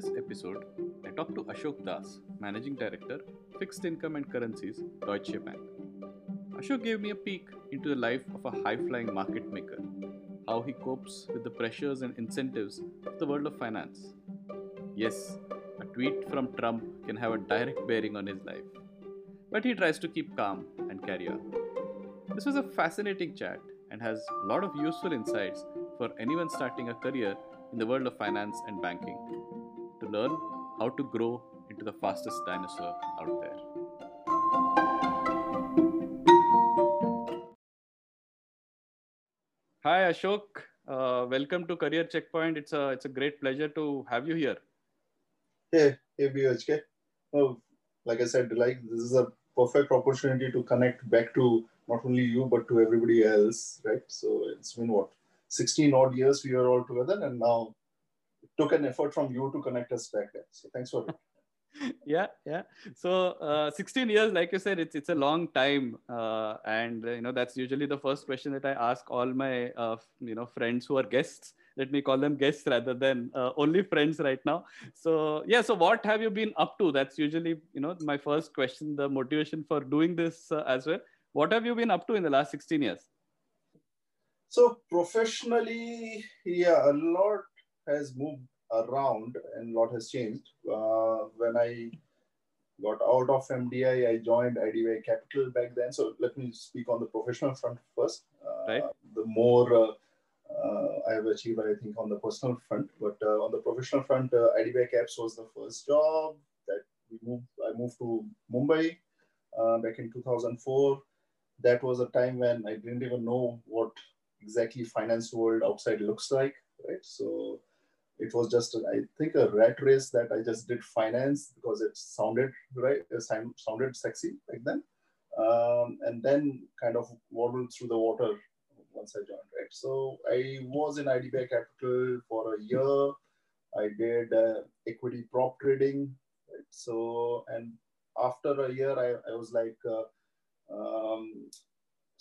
this episode, I talked to Ashok Das, Managing Director, Fixed Income and Currencies, Deutsche Bank. Ashok gave me a peek into the life of a high flying market maker, how he copes with the pressures and incentives of the world of finance. Yes, a tweet from Trump can have a direct bearing on his life, but he tries to keep calm and carry on. This was a fascinating chat and has a lot of useful insights for anyone starting a career in the world of finance and banking learn how to grow into the fastest dinosaur out there. Hi Ashok, uh, welcome to Career Checkpoint. It's a it's a great pleasure to have you here. Hey, hey BHK. Oh, like I said, like this is a perfect opportunity to connect back to not only you but to everybody else, right? So it's been what 16 odd years we are all together, and now it took an effort from you to connect us back there. So thanks for it. yeah yeah. So uh, 16 years like you said it's it's a long time uh, and uh, you know that's usually the first question that i ask all my uh, you know friends who are guests. Let me call them guests rather than uh, only friends right now. So yeah so what have you been up to? That's usually you know my first question the motivation for doing this uh, as well. What have you been up to in the last 16 years? So professionally yeah a lot has moved around and a lot has changed. Uh, when I got out of MDI, I joined IDBI Capital back then. So let me speak on the professional front first. Uh, right. The more uh, uh, I have achieved, I think, on the personal front. But uh, on the professional front, IDBI Caps was the first job that we moved. I moved to Mumbai back in 2004. That was a time when I didn't even know what exactly finance world outside looks like, right? So it was just i think a rat race that i just did finance because it sounded right it sounded sexy back then. Um, and then kind of waddled through the water once i joined right? So i was in idbi capital for a year. I did uh, equity prop trading right? So and after a year i, I was like uh, um,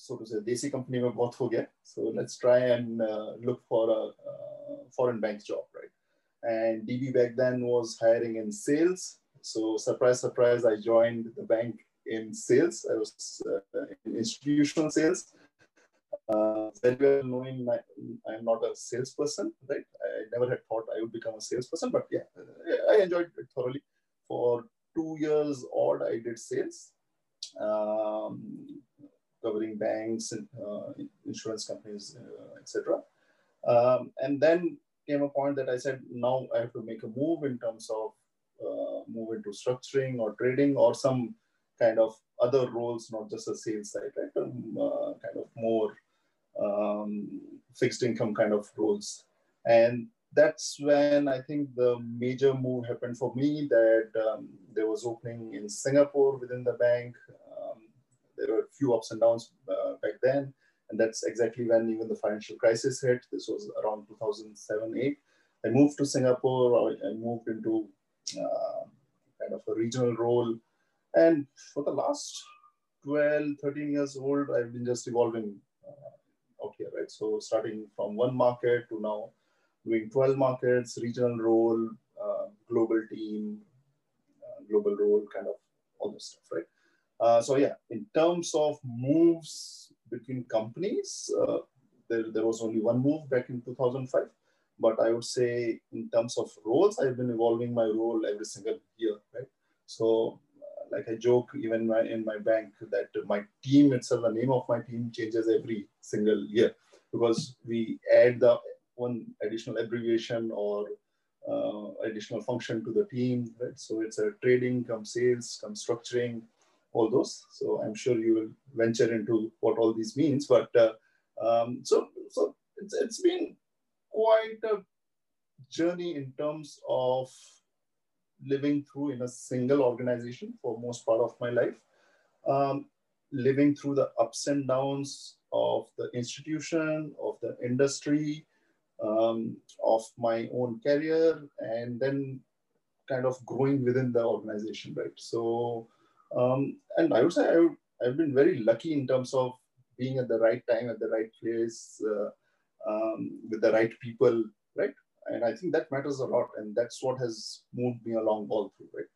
so to say desi company mein bahut ho gaya so let's try and uh, look for a uh, foreign bank job right and DB back then was hiring in sales. So surprise, surprise, I joined the bank in sales. I was uh, in institutional sales. Uh, very well knowing I, am not a salesperson, right? I never had thought I would become a salesperson, but yeah, I enjoyed it thoroughly. For two years odd, I did sales, um, covering banks and uh, insurance companies, uh, etc. Um, and then came a point that I said, now I have to make a move in terms of uh, move into structuring or trading or some kind of other roles, not just a sales side, right? Um, kind of more um, fixed income kind of roles. And that's when I think the major move happened for me that um, there was opening in Singapore within the bank. There were a few ups and downs uh, back then. And that's exactly when even the financial crisis hit. This was around 2007 8. I moved to Singapore. I moved into uh, kind of a regional role. And for the last 12, 13 years old, I've been just evolving uh, out here, right? So starting from one market to now doing 12 markets, regional role, uh, global team, uh, global role, kind of all this stuff, right? Uh, so yeah, in terms of moves between companies, uh, there, there was only one move back in 2005. But I would say in terms of roles, I've been evolving my role every single year, right? So uh, like I joke even my, in my bank that my team itself, the name of my team changes every single year because we add the one additional abbreviation or uh, additional function to the team, right? So it's a trading, come sales, come structuring, all those. So I'm sure you will venture into what all these means. But uh, um, so so it's, it's been quite a journey in terms of living through in a single organization for most part of my life. Um, living through the ups and downs of the institution, of the industry, um, of my own career, and then kind of growing within the organization, right? So um, and I would say I have been very lucky in terms of being at the right time, at the right place, uh, um, with the right people, right? and I think that matters a lot, and that's what has moved me along all through, right?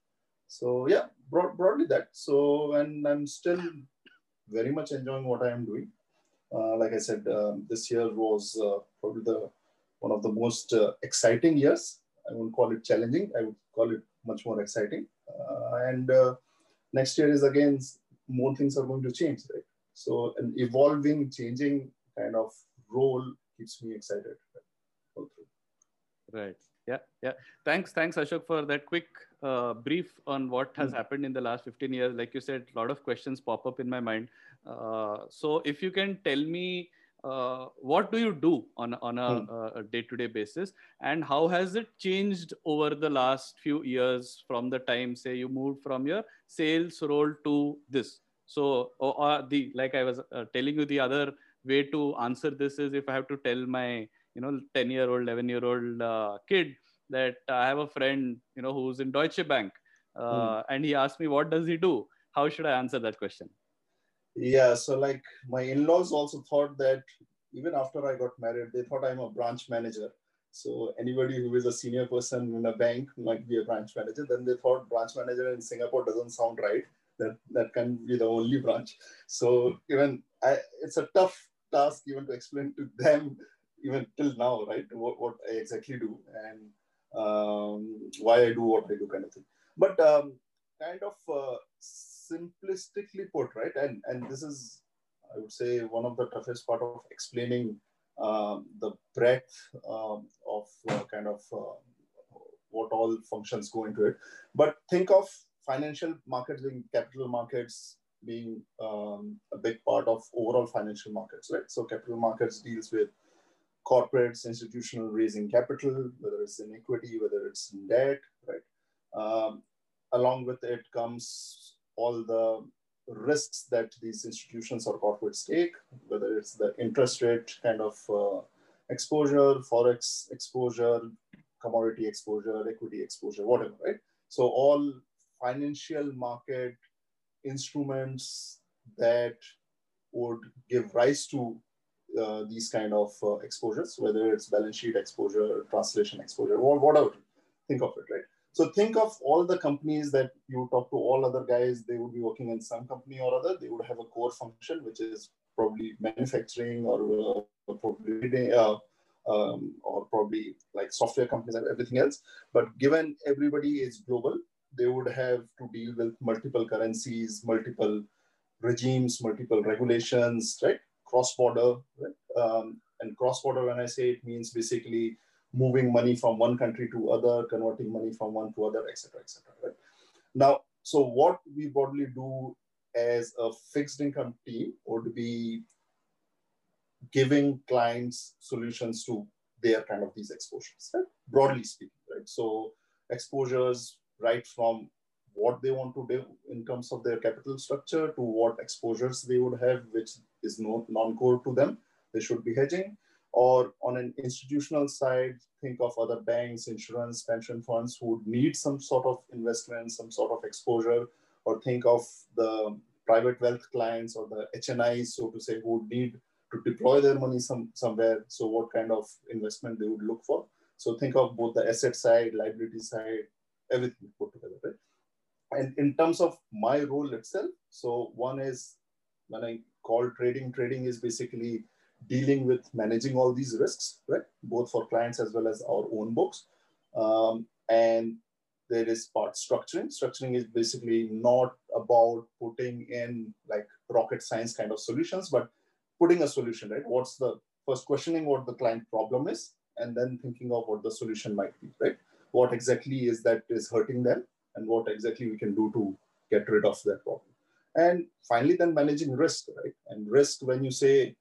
So yeah, broad, broadly that. So and I'm still very much enjoying what I am doing. Uh, like I said, um, this year was uh, probably the one of the most uh, exciting years. I wouldn't call it challenging. I would call it much more exciting. Uh, and uh, next year is again more things are going to change, right? So an evolving, changing kind of role keeps me excited. Right? right. Yeah. Yeah. Thanks. Thanks, Ashok, for that quick uh, brief on what has mm-hmm. happened in the last 15 years. Like you said, a lot of questions pop up in my mind. Uh, so if you can tell me uh, what do you do on, on a, mm. a, day-to-day basis and how has it changed over the last few years from the time say you moved from your sales role to this so or, or the like i was uh, telling you the other way to answer this is if i have to tell my you know 10 year old 11 year old uh, kid that i have a friend you know who's in deutsche bank mm. and he asked me what does he do how should i answer that question yeah so like my in-laws also thought that even after i got married they thought i'm a branch manager. So anybody who is a senior person in a bank might be a branch manager. Then they thought branch manager in singapore doesn't sound right. That that can be the only branch. So even I, it's a tough task even to explain to them even till now right what, what i exactly do and um, why i do what i do kind of thing. But um, kind of uh, simplistically put, right? And and this is, I would say, one of the toughest part of explaining um, the breadth um, of uh, kind of uh, what all functions go into it. But think of financial markets being capital markets being um, a big part of overall financial markets, right? So capital markets deals with corporates, institutional raising capital, whether it's in equity, whether it's in debt, right? Um, along with it comes all the risks that these institutions or corporates take, whether it's the interest rate kind of uh, exposure, forex exposure, commodity exposure, equity exposure, whatever, right? So all financial market instruments that would give rise to uh, these kind of uh, exposures, whether it's balance sheet exposure, translation exposure, or whatever, think of it, right? So think of all the companies that you talk to, all other guys, they would be working in some company or other. They would have a core function, which is probably manufacturing or uh, probably uh, um, or probably like software companies and everything else. But given everybody is global, they would have to deal with multiple currencies, multiple regimes, multiple regulations, right? Cross-border, right? Um, and cross-border, when I say it means basically moving money from one country to other, converting money from one to other, etc., etc. Right? Now, so what we broadly do as a fixed income team would be giving clients solutions to their kind of these exposures, right? broadly speaking, right? So exposures right from what they want to do in terms of their capital structure to what exposures they would have, which is non-core to them, they should be hedging, or on an institutional side, think of other banks, insurance, pension funds who would need some sort of investment, some sort of exposure, or think of the private wealth clients or the HNIs, so to say, who would need to deploy their money some, somewhere. So what kind of investment they would look for. So think of both the asset side, liability side, everything put together, right? And in terms of my role itself, so one is when I call trading, trading is basically dealing with managing all these risks, right? Both for clients as well as our own books. Um, and there is part structuring. Structuring is basically not about putting in like rocket science kind of solutions, but putting a solution, right? What's the first questioning what the client problem is, and then thinking of what the solution might be, right? What exactly is that is hurting them, and what exactly we can do to get rid of that problem. And finally, then managing risk, right? And risk, when you say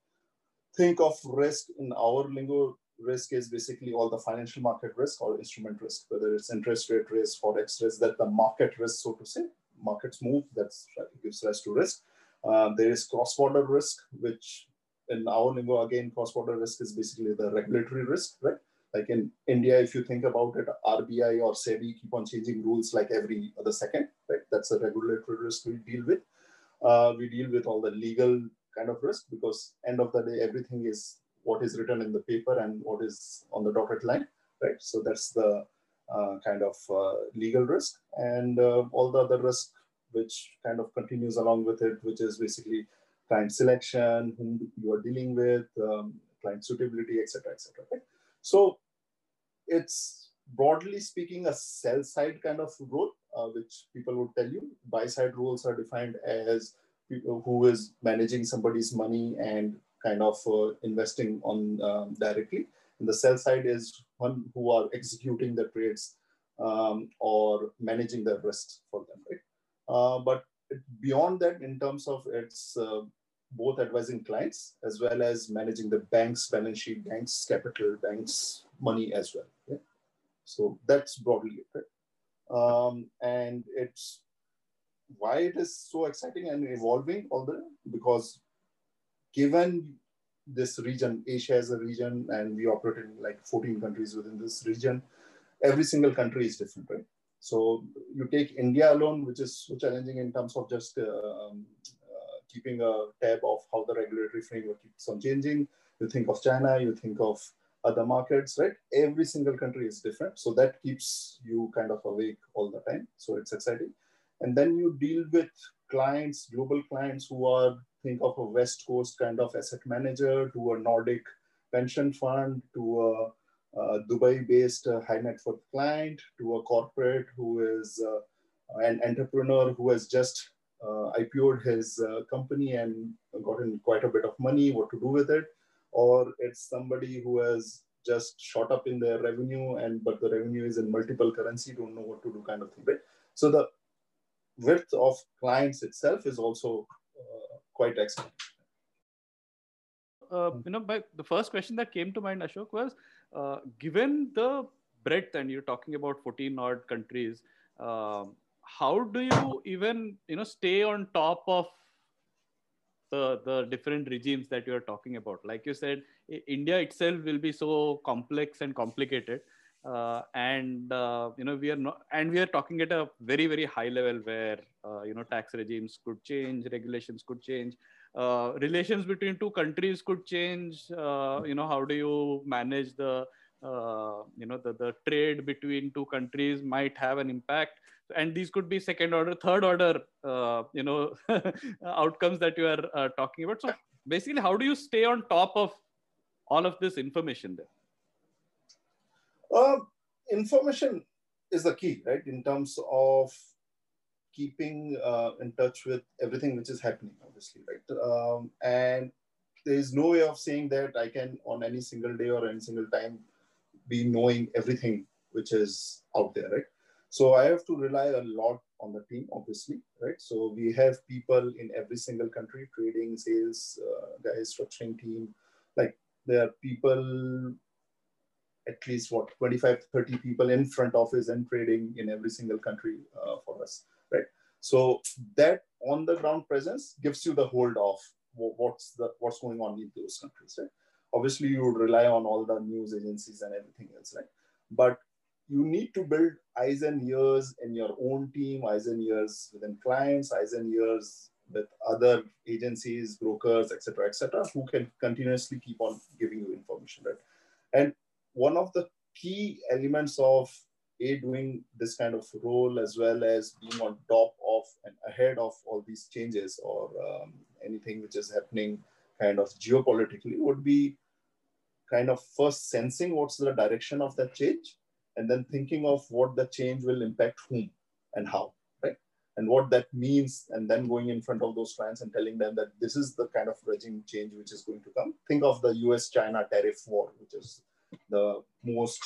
think of risk in our lingo, risk is basically all the financial market risk or instrument risk, whether it's interest rate risk, forex risk, that the market risk, so to say, markets move, that gives rise to risk. Uh, there is cross-border risk, which in our lingo, again, cross-border risk is basically the regulatory risk, right? Like in India, if you think about it, RBI or SEBI keep on changing rules like every other second, right? That's a regulatory risk we deal with. Uh, we deal with all the legal kind of risk because end of the day everything is what is written in the paper and what is on the dotted line right? So that's the uh, kind of uh, legal risk and uh, all the other risk which kind of continues along with it, which is basically client selection, whom you are dealing with, um, client suitability, etc., etc. Right? So it's broadly speaking a sell side kind of role, uh, which people would tell you. Buy side roles are defined as who is managing somebody's money and kind of uh, investing on um, directly. And the sell side is one who are executing the trades um, or managing the risks for them, right? Uh, but beyond that, in terms of its uh, both advising clients as well as managing the bank's balance sheet, bank's capital, bank's money as well. Yeah? So that's broadly it. Right? Um, and it's why it is so exciting and evolving all the because given this region, Asia as a region, and we operate in like 14 countries within this region, every single country is different, right? So you take India alone, which is so challenging in terms of just uh, um, uh, keeping a tab of how the regulatory framework keeps on changing. You think of China, you think of other markets, right? Every single country is different. So that keeps you kind of awake all the time. So it's exciting. And then you deal with clients, global clients who are, think of a West Coast kind of asset manager to a Nordic pension fund to a uh, Dubai-based uh, high net worth client to a corporate who is uh, an entrepreneur who has just IPO'd his company and gotten quite a bit of money, what to do with it, or it's somebody who has just shot up in their revenue and but the revenue is in multiple currency, don't know what to do kind of thing, right? So the width of clients itself is also uh, quite excellent. Uh, you know, by the first question that came to mind, Ashok, was uh, given the breadth, and you're talking about 14 odd countries, um, how do you even you know stay on top of the the different regimes that you are talking about? Like you said, India itself will be so complex and complicated. Uh, and uh, you know we are not and we are talking at a very very high level where uh, you know tax regimes could change regulations could change. Uh, relations between two countries could change. Uh, you know how do you manage the uh, you know the, the trade between two countries might have an impact. And these could be second order third order you know outcomes that you are talking about. So basically how do you stay on top of all of this information there information is the key right in terms of keeping uh, in touch with everything which is happening, obviously, right? Um, and there is no way of saying that I can, on any single day or any single time, be knowing everything which is out there, right? So I have to rely a lot on the team, obviously, right? So we have people in every single country, trading, sales, uh, guys, structuring team. Like there are people, at least what, 25, 30 people in front office and trading in every single country uh, for us right? So that on the ground presence gives you the hold of what's the what's going on in those countries, right? Obviously, you would rely on all the news agencies and everything else, right? But you need to build eyes and ears in your own team, eyes and ears within clients, eyes and ears with other agencies, brokers, etc., etc., who can continuously keep on giving you information, right? And one of the key elements of a doing this kind of role as well as being on top of and ahead of all these changes or um, anything which is happening kind of geopolitically would be kind of first sensing what's the direction of that change and then thinking of what the change will impact whom and how right? And what that means and then going in front of those clients and telling them that this is the kind of regime change which is going to come. Think of the us china tariff war which is the most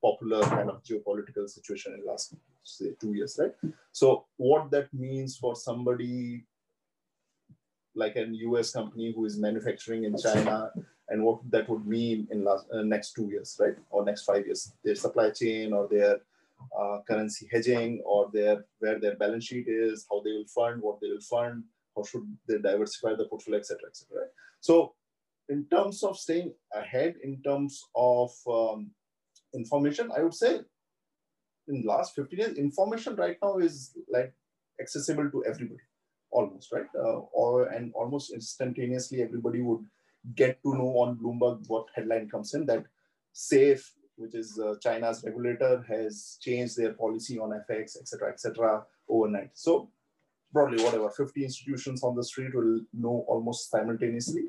popular kind of geopolitical situation in the last say two years, right? So what that means for somebody like an US company who is manufacturing in China and what that would mean in last, uh, next two years, right? Or next five years, their supply chain or their uh, currency hedging or their where their balance sheet is, how they will fund, what they will fund, how should they diversify the portfolio, etc., etc. Right? So in terms of staying ahead, in terms of um, information, I would say in last 15 years, information right now is like accessible to everybody, almost, right? Uh, or and almost instantaneously, everybody would get to know on Bloomberg what headline comes in that SAFE which is uh, China's regulator, has changed their policy on FX, etc., etc., overnight. So broadly, whatever, 50 institutions on the street will know almost simultaneously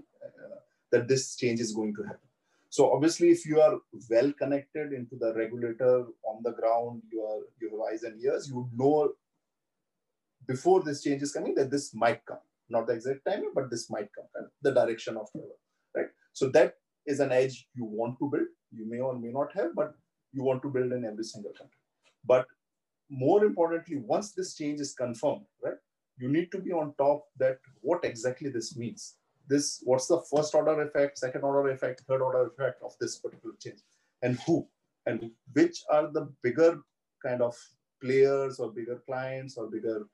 that this change is going to happen. So obviously, if you are well connected into the regulator on the ground, you are you have eyes and ears, you would know before this change is coming that this might come. Not the exact timing, but this might come, the direction of travel, right? So that is an edge you want to build. You may or may not have, but you want to build in every single country. But more importantly, once this change is confirmed, right, you need to be on top that what exactly this means. This, what's the first order effect, second order effect, third order effect of this particular change, and who, and which are the bigger kind of players or bigger clients or bigger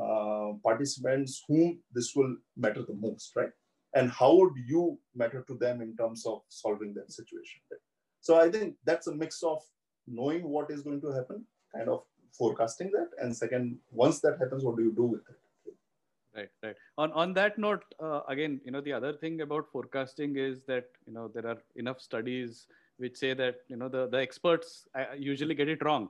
uh, participants whom this will matter the most, right? And how would you matter to them in terms of solving that situation? Right? So I think that's a mix of knowing what is going to happen, kind of forecasting that, and second, once that happens, what do you do with it? Right right on on that note uh, again you know the other thing about forecasting is that you know there are enough studies which say that you know the the experts uh, usually get it wrong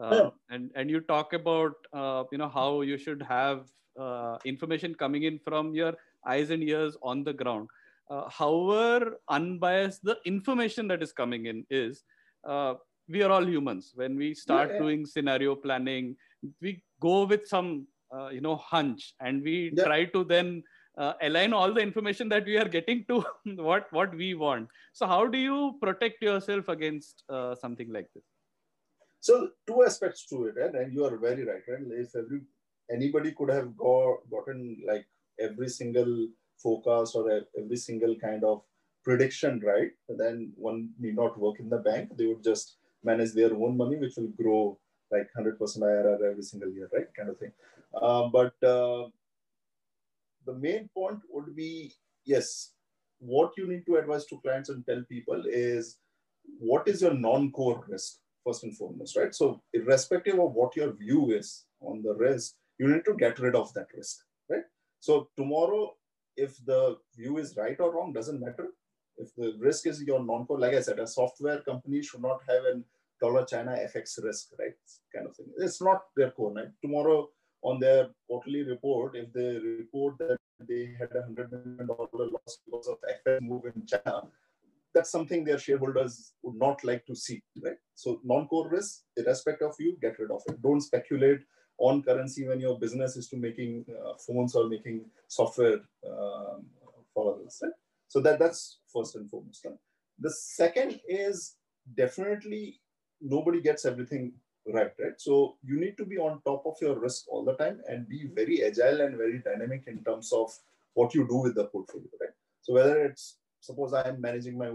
uh, yeah. and and you talk about uh, you know how you should have uh, information coming in from your eyes and ears on the ground uh, however unbiased the information that is coming in is we are all humans when we start yeah, yeah. doing scenario planning we go with some uh, you know hunch. And we yeah. try to then uh, align all the information that we are getting to what what we want. So how do you protect yourself against uh, something like this? So two aspects to it right? and you are very right right? If every anybody could have got, gotten like every single forecast or every single kind of prediction right? Then one need not work in the bank. They would just manage their own money which will grow like 100% IRR every single year, right? Kind of thing. Uh, but uh, the main point would be yes, what you need to advise to clients and tell people is what is your non core risk, first and foremost, right? So, irrespective of what your view is on the risk, you need to get rid of that risk, right? So, tomorrow, if the view is right or wrong, doesn't matter. If the risk is your non core, like I said, a software company should not have an dollar China FX risk, right? Kind of thing. It's not their core, right? Tomorrow on their quarterly report, if they report that they had a hundred million dollar loss because of FX move in China, that's something their shareholders would not like to see, right? So non-core risk, irrespective of you, get rid of it. Don't speculate on currency when your business is to making uh, phones or making software um, for others, right? So that that's first and foremost. Right? The second is definitely nobody gets everything right, right? So you need to be on top of your risk all the time and be very agile and very dynamic in terms of what you do with the portfolio, right? So whether it's suppose I am managing my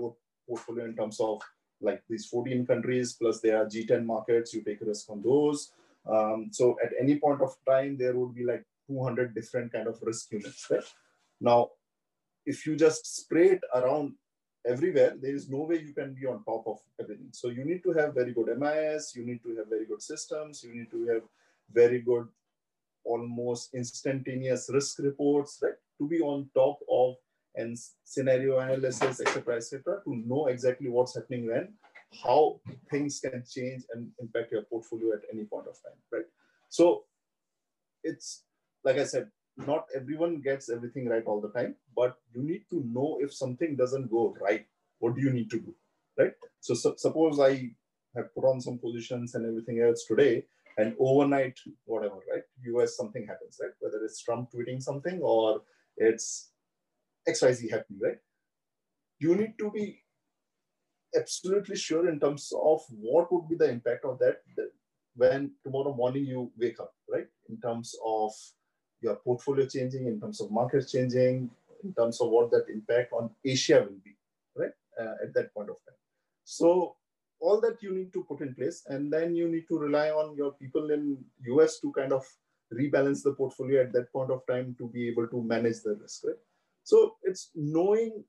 portfolio in terms of like these 14 countries plus there are G10 markets, you take a risk on those. Um, so at any point of time, there would be like 200 different kind of risk units, right? Now, if you just spray it around everywhere, there is no way you can be on top of everything. So you need to have very good MIS, you need to have very good systems, you need to have very good, almost instantaneous risk reports, right? To be on top of and scenario analysis, etc., etc., to know exactly what's happening when, how things can change and impact your portfolio at any point of time, right? So it's like I said, not everyone gets everything right all the time, but you need to know if something doesn't go right, what do you need to do, right? So, so suppose I have put on some positions and everything else today, and overnight, whatever, right? US something happens, right? Whether it's Trump tweeting something or it's XYZ happening, right? You need to be absolutely sure in terms of what would be the impact of that when tomorrow morning you wake up, right? In terms of your portfolio changing, in terms of markets changing, in terms of what that impact on Asia will be, right, uh, at that point of time. So all that you need to put in place, and then you need to rely on your people in US to kind of rebalance the portfolio at that point of time to be able to manage the risk, right? So it's knowing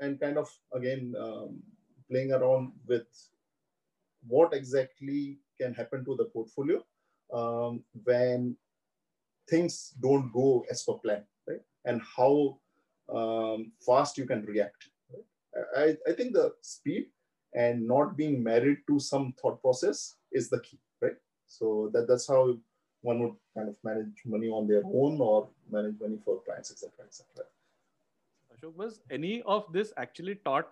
and kind of again um, playing around with what exactly can happen to the portfolio um, when things don't go as per plan, right? And how um, fast you can react. I, I think the speed and not being married to some thought process is the key, right? So that, that's how one would kind of manage money on their own or manage money for clients, etc., etc. Ashok, was any of this actually taught,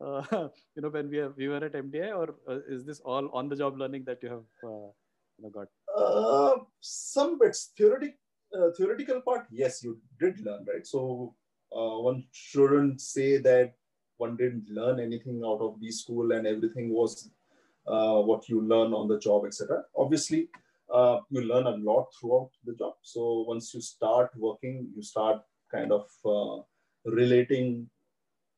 uh, you know, when we, we were at MDI, or uh, is this all on-the-job learning that you have, uh, you know, got? Uh, some bits theoretic, uh, theoretical part, yes, you did learn, right? So uh, one shouldn't say that one didn't learn anything out of B school and everything was what you learn on the job, etc. Obviously, uh, you learn a lot throughout the job. So once you start working, you start kind of uh, relating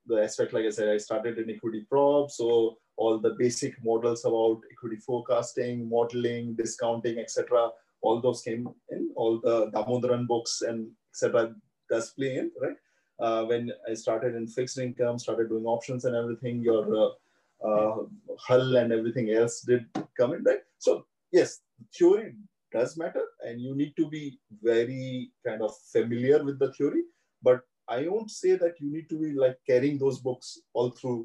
the aspect. Like I said, I started in equity prop, so all the basic models about equity forecasting, modeling, discounting, etc. All those came in. All the Damodaran books and etc. does play in, right? Uh, when I started in fixed income, started doing options and everything, your uh, uh, hull and everything else did come in, right? So yes, theory does matter and you need to be very kind of familiar with the theory but i won't say that you need to be like carrying those books all through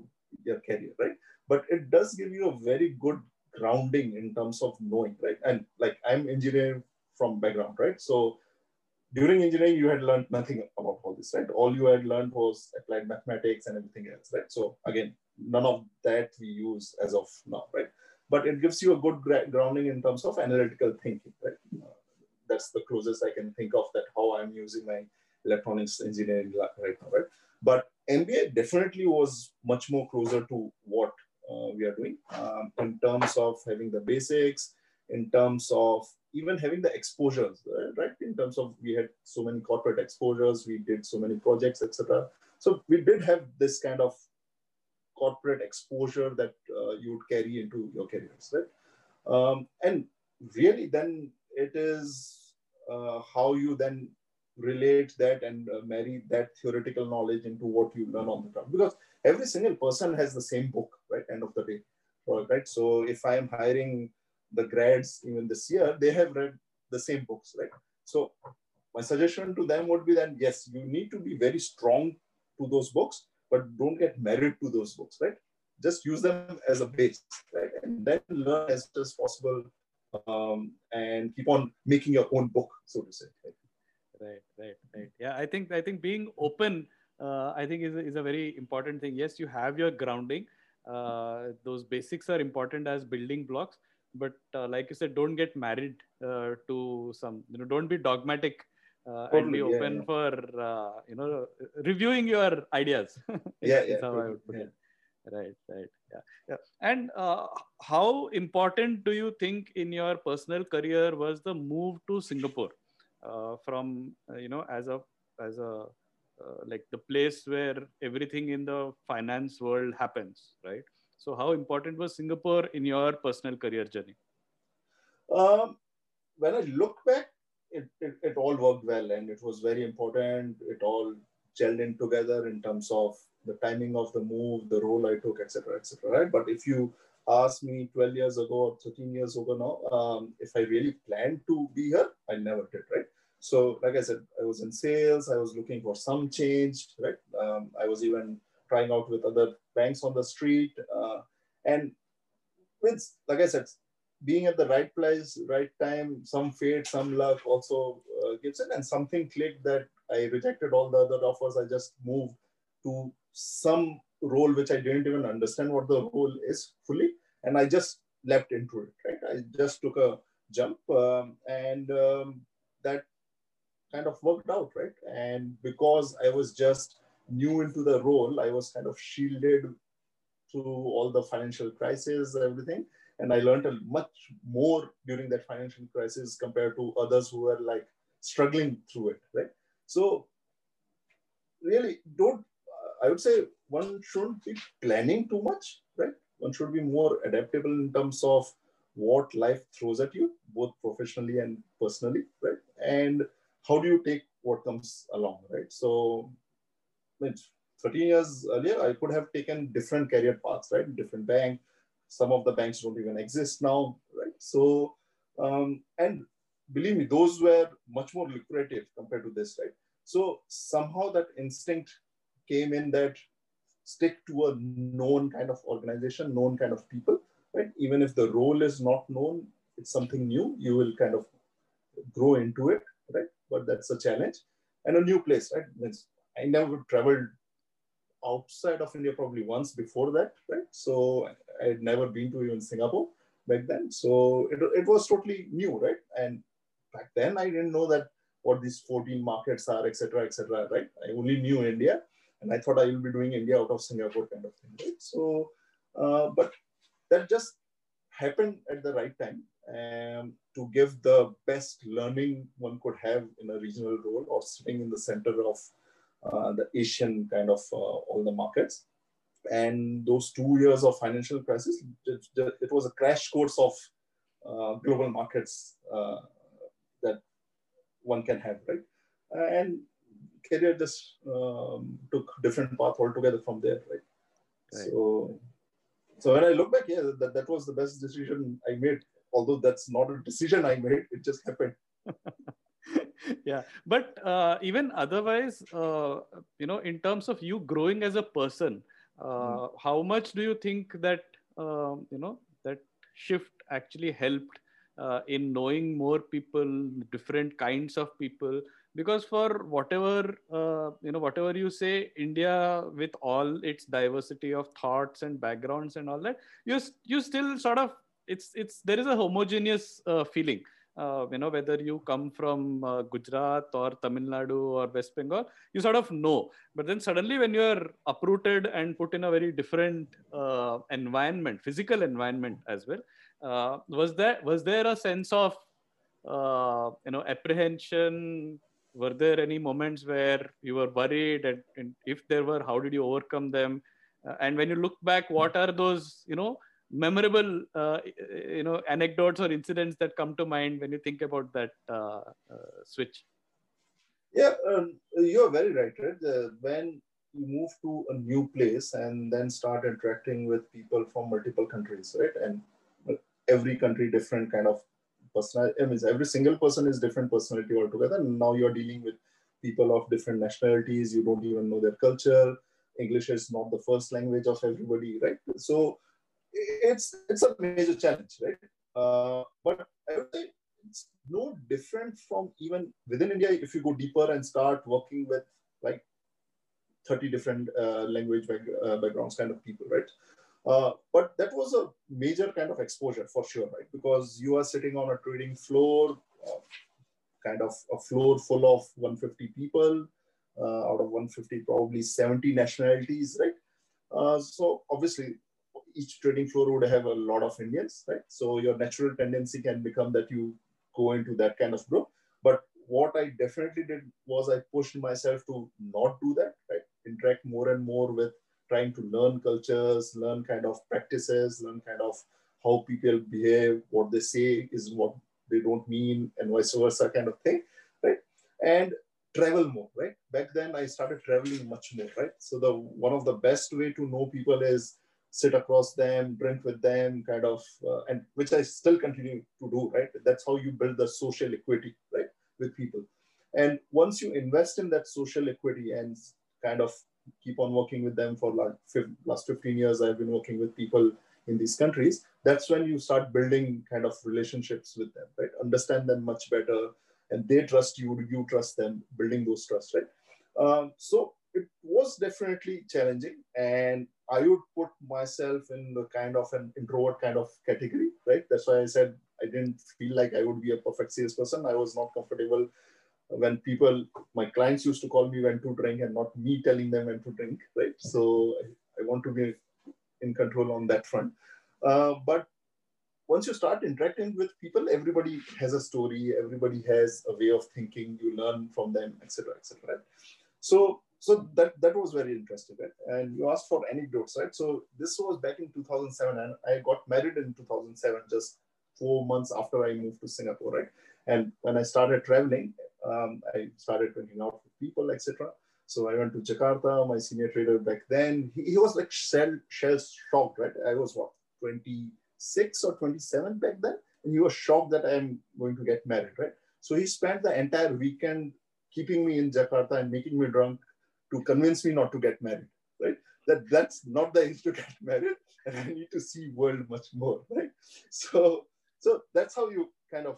your career right but it does give you a very good grounding in terms of knowing right and like i'm engineer from background right so during engineering you had learned nothing about all this right all you had learned was applied mathematics and everything else right so again none of that we use as of now right but it gives you a good grounding in terms of analytical thinking. Right? That's the closest I can think of that how I'm using my electronics engineering right now. Right? But MBA definitely was much more closer to what uh, we are doing um, in terms of having the basics, in terms of even having the exposures, right? In terms of we had so many corporate exposures, we did so many projects, etc. So we did have this kind of corporate exposure that uh, you would carry into your careers, right? Um, and really, then it is uh, how you then relate that and uh, marry that theoretical knowledge into what you learn on the ground. Because every single person has the same book, right? End of the day, right? So if I am hiring the grads even this year, they have read the same books, right? So my suggestion to them would be that yes, you need to be very strong to those books, but don't get married to those books, right? Just use them as a base, right? And then learn as much as possible um, and keep on making your own book, so to say. Right, right, right. Yeah, I think I think being open, uh, I think is a, is a very important thing. Yes, you have your grounding. Uh, those basics are important as building blocks, but uh, like you said, don't get married uh, to some. You know, don't be dogmatic uh, totally, and be open yeah, yeah. for uh, you know reviewing your ideas yeah yeah, how I would put it. right right yeah yeah and uh, how important do you think in your personal career was the move to singapore uh, from uh, you know as a as a uh, like the place where everything in the finance world happens right so how important was singapore in your personal career journey um, when i look back it, it, it all worked well and it was very important. It all gelled in together in terms of the timing of the move, the role I took, etc., etc. right? But if you ask me 12 years ago or 13 years ago now, um, if I really planned to be here, I never did, right? So, like I said, I was in sales. I was looking for some change, right? Um, I was even trying out with other banks on the street, uh, and with, like I said, being at the right place, right time, some fate, some luck also uh, gives it, and something clicked that I rejected all the other offers. I just moved to some role which I didn't even understand what the role is fully, and I just leapt into it. Right, I just took a jump, um, and um, that kind of worked out. Right, and because I was just new into the role, I was kind of shielded through all the financial crisis, everything and I learned a much more during that financial crisis compared to others who were like struggling through it, right? So really don't, I would say one shouldn't be planning too much, right? One should be more adaptable in terms of what life throws at you, both professionally and personally, right? And how do you take what comes along, right? So, 13 years earlier, I could have taken different career paths, right? Different bank, some of the banks don't even exist now, right? So, um, and believe me, those were much more lucrative compared to this, right? So somehow that instinct came in that stick to a known kind of organization, known kind of people, right? Even if the role is not known, it's something new, you will kind of grow into it, right? But that's a challenge. And a new place, right? I never traveled outside of India probably once before that, right? So I had never been to even Singapore back then. So it, it was totally new, right? And back then I didn't know that what these 14 markets are, etc., etc. right? I only knew India and I thought I will be doing India out of Singapore kind of thing, right? So, uh, but that just happened at the right time um, to give the best learning one could have in a regional role or sitting in the center of uh, the Asian kind of uh, all the markets. And those two years of financial crisis, it, it was a crash course of uh, global markets uh, that one can have, right? And career just um, took different path altogether from there, right? right? So, so when I look back, yeah, that, that was the best decision I made. Although that's not a decision I made, it just happened. yeah but uh, even otherwise uh, you know in terms of you growing as a person uh, mm. how much do you think that um, you know that shift actually helped uh, in knowing more people different kinds of people because for whatever uh, you know whatever you say india with all its diversity of thoughts and backgrounds and all that you you still sort of it's it's there is a homogeneous uh, feeling uh, you know whether you come from uh, gujarat or tamil nadu or west bengal you sort of know. But then suddenly when you are uprooted and put in a very different uh, environment physical environment as well uh, was there was there a sense of uh, you know apprehension? Were there any moments where you were worried and, and if there were how did you overcome them? And when you look back what are those you know memorable uh, you know anecdotes or incidents that come to mind when you think about that uh, uh, switch yeah um, you're very right right when you move to a new place and then start interacting with people from multiple countries right and every country different kind of personality. I mean, every single person is different personality altogether. And now you're dealing with people of different nationalities. You don't even know their culture. English is not the first language of everybody, right? So it's it's a major challenge, right? Uh, but I would say it's no different from even within India. If you go deeper and start working with like 30 different uh, language back, uh, backgrounds kind of people, right? Uh, but that was a major kind of exposure for sure, right? Because you are sitting on a trading floor, uh, kind of a floor full of 150 people, uh, out of 150, probably 70 nationalities, right? Uh, so obviously, each trading floor would have a lot of Indians, right? So your natural tendency can become that you go into that kind of group. But what I definitely did was I pushed myself to not do that, right? Interact more and more with trying to learn cultures, learn kind of practices, learn kind of how people behave, what they say is what they don't mean, and vice versa kind of thing, right? And travel more, right? Back then I started traveling much more, right? So the one of the best way to know people is sit across them, drink with them, kind of, uh, and which I still continue to do, right? That's how you build the social equity, right, with people. And once you invest in that social equity and kind of keep on working with them for like last 15 years i've been working with people in these countries that's when you start building kind of relationships with them right understand them much better and they trust you you trust them building those trust right um, so it was definitely challenging and i would put myself in the kind of an introvert kind of category right that's why i said i didn't feel like i would be a perfect salesperson i was not comfortable when people, my clients used to call me when to drink and not me telling them when to drink, right? So I, I want to be in control on that front. Uh, but once you start interacting with people, everybody has a story, everybody has a way of thinking, you learn from them, etc., etc. So, so that that was very interesting, right? And you asked for anecdotes, right? So this was back in 2007, and I got married in 2007, just four months after I moved to Singapore, right? And when I started traveling, um, I started drinking out with people, etc. So I went to Jakarta. My senior trader back then, he, he was like shell, shell shocked, right? I was what, 26 or 27 back then? And he was shocked that I'm going to get married, right? So he spent the entire weekend keeping me in Jakarta and making me drunk to convince me not to get married, right? that that's not the age to get married, and I need to see world much more, right? So so that's how you kind of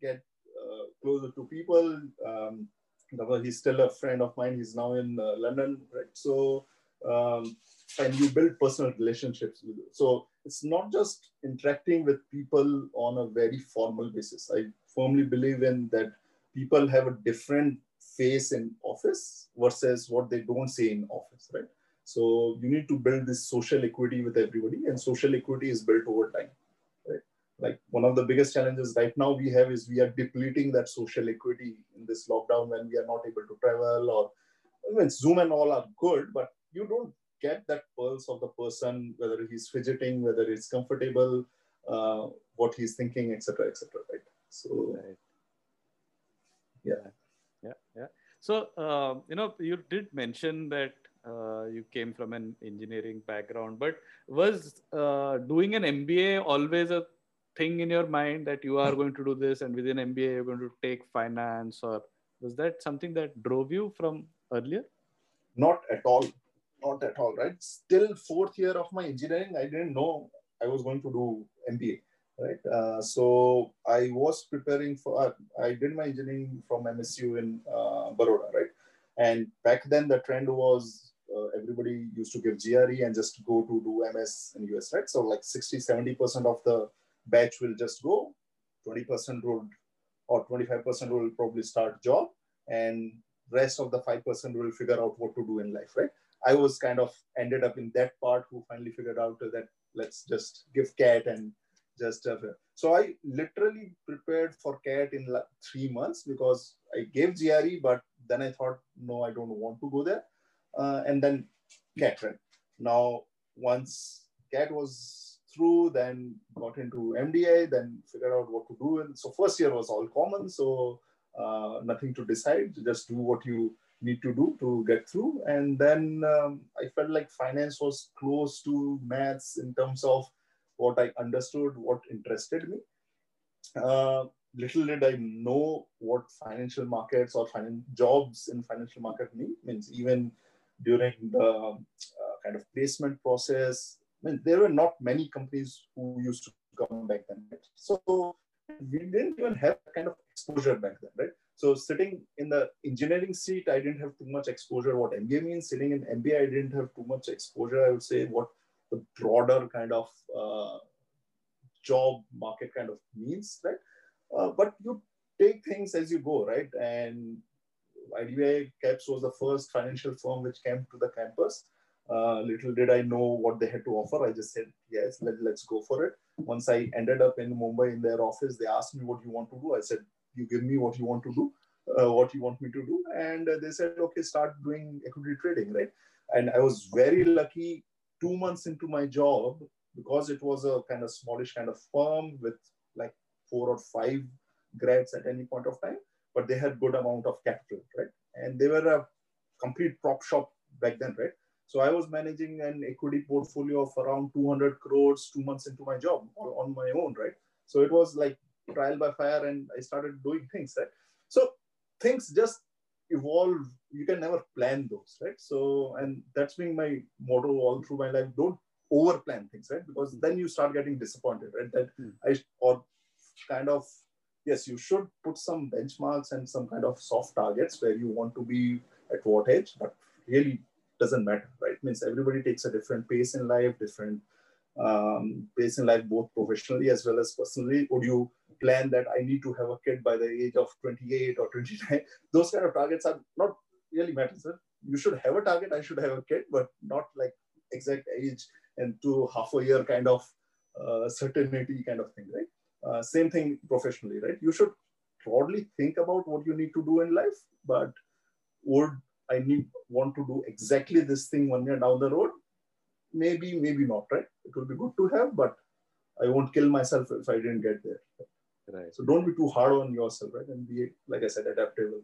get uh, closer to people. Um, he's still a friend of mine. He's now in uh, London, right? So um, and you build personal relationships. So it's not just interacting with people on a very formal basis. I firmly believe in that people have a different face in office versus what they don't say in office, right? So you need to build this social equity with everybody, and social equity is built over time, right? Like one of the biggest challenges right now we have is we are depleting that social equity in this lockdown when we are not able to travel or mean, Zoom and all are good, but you don't get that pulse of the person, whether he's fidgeting, whether it's comfortable, uh, what he's thinking, etc., etc. right? So, right. yeah. So, uh, you know, you did mention that uh, you came from an engineering background, but was uh, doing an MBA always a thing in your mind that you are going to do this, and within MBA you're going to take finance, or was that something that drove you from earlier? Not at all not at all, right? Still fourth year of my engineering, I didn't know I was going to do MBA, right? Uh, so I was preparing for, uh, I did my engineering from MSU in uh, Baroda, right? And back then the trend was uh, everybody used to give GRE and just go to do MS in US, right? So like 60, 70% of the batch will just go, 20% would, or 25% will probably start job and rest of the 5% will figure out what to do in life, right? I was kind of ended up in that part who finally figured out that let's just give CAT and just uh, so I literally prepared for CAT in like three months because I gave GRE, but then I thought, no, I don't want to go there. Uh, and then CAT. Now, once CAT was through, then got into MDI, then figured out what to do. And so first year was all common. So uh, nothing to decide, just do what you need to do to get through. And then um, I felt like finance was close to maths in terms of what I understood, what interested me. Uh, little did I know what financial markets or finan- jobs in financial market mean. Means even during the uh, kind of placement process, I mean, there were not many companies who used to come back then. Right? So we didn't even have kind of exposure back then, right? So sitting in the engineering seat, I didn't have too much exposure what MBA means. Sitting in MBA, I didn't have too much exposure. I would say what the broader kind of uh, job market kind of means, right? Uh, but you take things as you go, right? And IDBI CAPS was the first financial firm which came to the campus. Uh, little did I know what they had to offer. I just said, yes, let, let's go for it. Once I ended up in Mumbai in their office, they asked me what you want to do. I said, you give me what you want to do, uh, what you want me to do. And uh, they said, okay, start doing equity trading, right? And I was very lucky two months into my job because it was a kind of smallish kind of firm with like four or five grads at any point of time, but they had good amount of capital, right? And they were a complete prop shop back then, right? So I was managing an equity portfolio of around 200 crores two months into my job on my own, right? So it was like trial by fire and I started doing things, right? So things just evolve. You can never plan those, right? So, and that's been my motto all through my life. Don't over plan things, right? Because then you start getting disappointed, right? That mm. I, or kind of, yes, you should put some benchmarks and some kind of soft targets where you want to be at what age, but really doesn't matter, right? Means everybody takes a different pace in life, different um, pace in life, both professionally as well as personally? Would you plan that I need to have a kid by the age of 28 or 29? Those kind of targets are not really matters. You should have a target. I should have a kid, but not like exact age and to half a year kind of uh, certainty kind of thing, right? Uh, same thing professionally, right? You should broadly think about what you need to do in life, but would I need want to do exactly this thing one year down the road? Maybe, maybe not, right? It will be good to have, but I won't kill myself if I didn't get there. Right. So don't be too hard on yourself, right? And be, like I said, adaptable.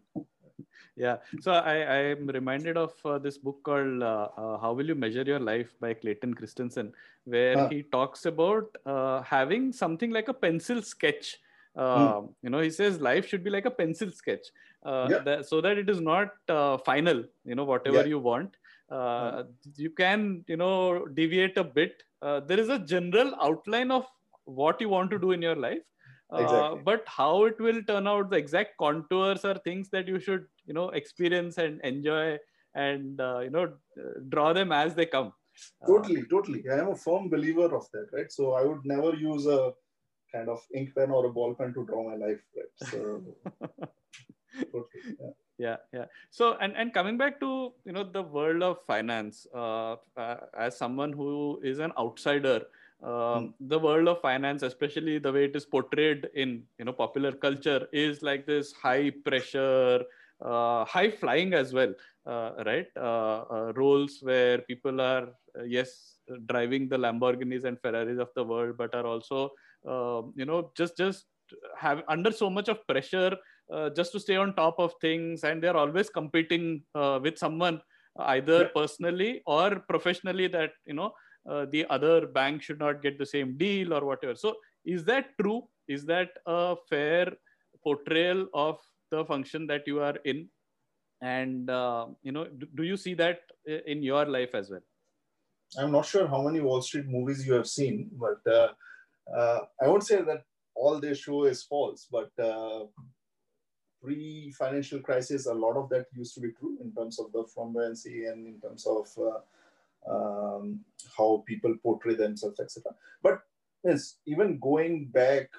Yeah. So I, I am reminded of uh, this book called uh, uh, How Will You Measure Your Life by Clayton Christensen, where he talks about uh, having something like a pencil sketch. Mm. You know, he says life should be like a pencil sketch, uh, yeah. that, so that it is not uh, final. You know, whatever yeah. you want, uh, you can you know deviate a bit. Uh, there is a general outline of what you want to do in your life. Uh, exactly. but how it will turn out the exact contours are things that you should you know experience and enjoy and uh, you know draw them as they come. Uh, totally totally. I am a firm believer of that right? So i would never use a kind of ink pen or a ball pen to draw my life right? So totally, yeah. Yeah yeah. So and and coming back to you know the world of finance uh, uh, as someone who is an outsider uh, mm. the world of finance especially the way it is portrayed in you know popular culture is like this high pressure uh, high flying as well uh, right? Uh, roles where people are yes driving the lamborghinis and ferraris of the world but are also you know just just have under so much of pressure uh, just to stay on top of things and they're always competing uh, with someone either yeah. personally or professionally that you know uh, the other bank should not get the same deal or whatever. So is that true? Is that a fair portrayal of the function that you are in? And uh, you know do, do you see that in your life as well? I'm not sure how many wall street movies you have seen but uh, uh, i won't say that all they show is false but pre-financial crisis, a lot of that used to be true in terms of the flamboyancy and in terms of uh, um, how people portray themselves, etc. But yes, even going back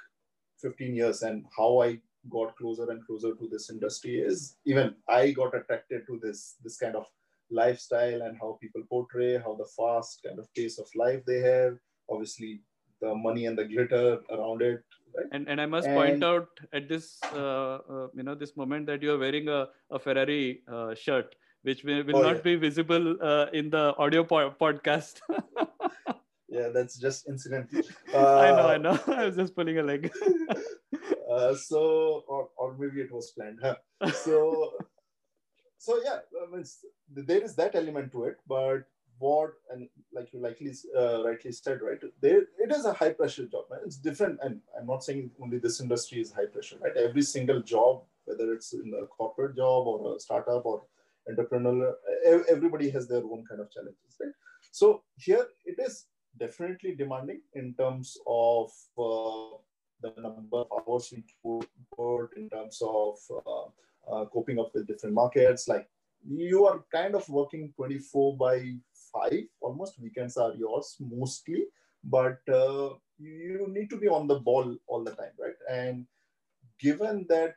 15 years and how I got closer and closer to this industry is even I got attracted to this this kind of lifestyle and how people portray, how the fast kind of pace of life they have. Obviously, the money and the glitter around it right? And and I must and, point out at this uh, uh, you know this moment that you are wearing a, a Ferrari uh, shirt, which will, will oh, not yeah. be visible uh, in the audio po- podcast. yeah, that's just incidental. I know, I know. I was just pulling a leg. Uh, so, or, or maybe it was planned. Huh? So, so yeah, I mean, there is that element to it, but what and like you likely uh, rightly said right? There it is a high pressure job right? it's different and i'm not saying only this industry is high pressure right? Every single job whether it's in a corporate job or a startup or entrepreneurial everybody has their own kind of challenges right? So here it is definitely demanding in terms of uh, the number of hours we put in terms of uh, uh, coping up with different markets. Like you are kind of working 24 by five. Almost weekends are yours mostly. But uh, you need to be on the ball all the time right? And given that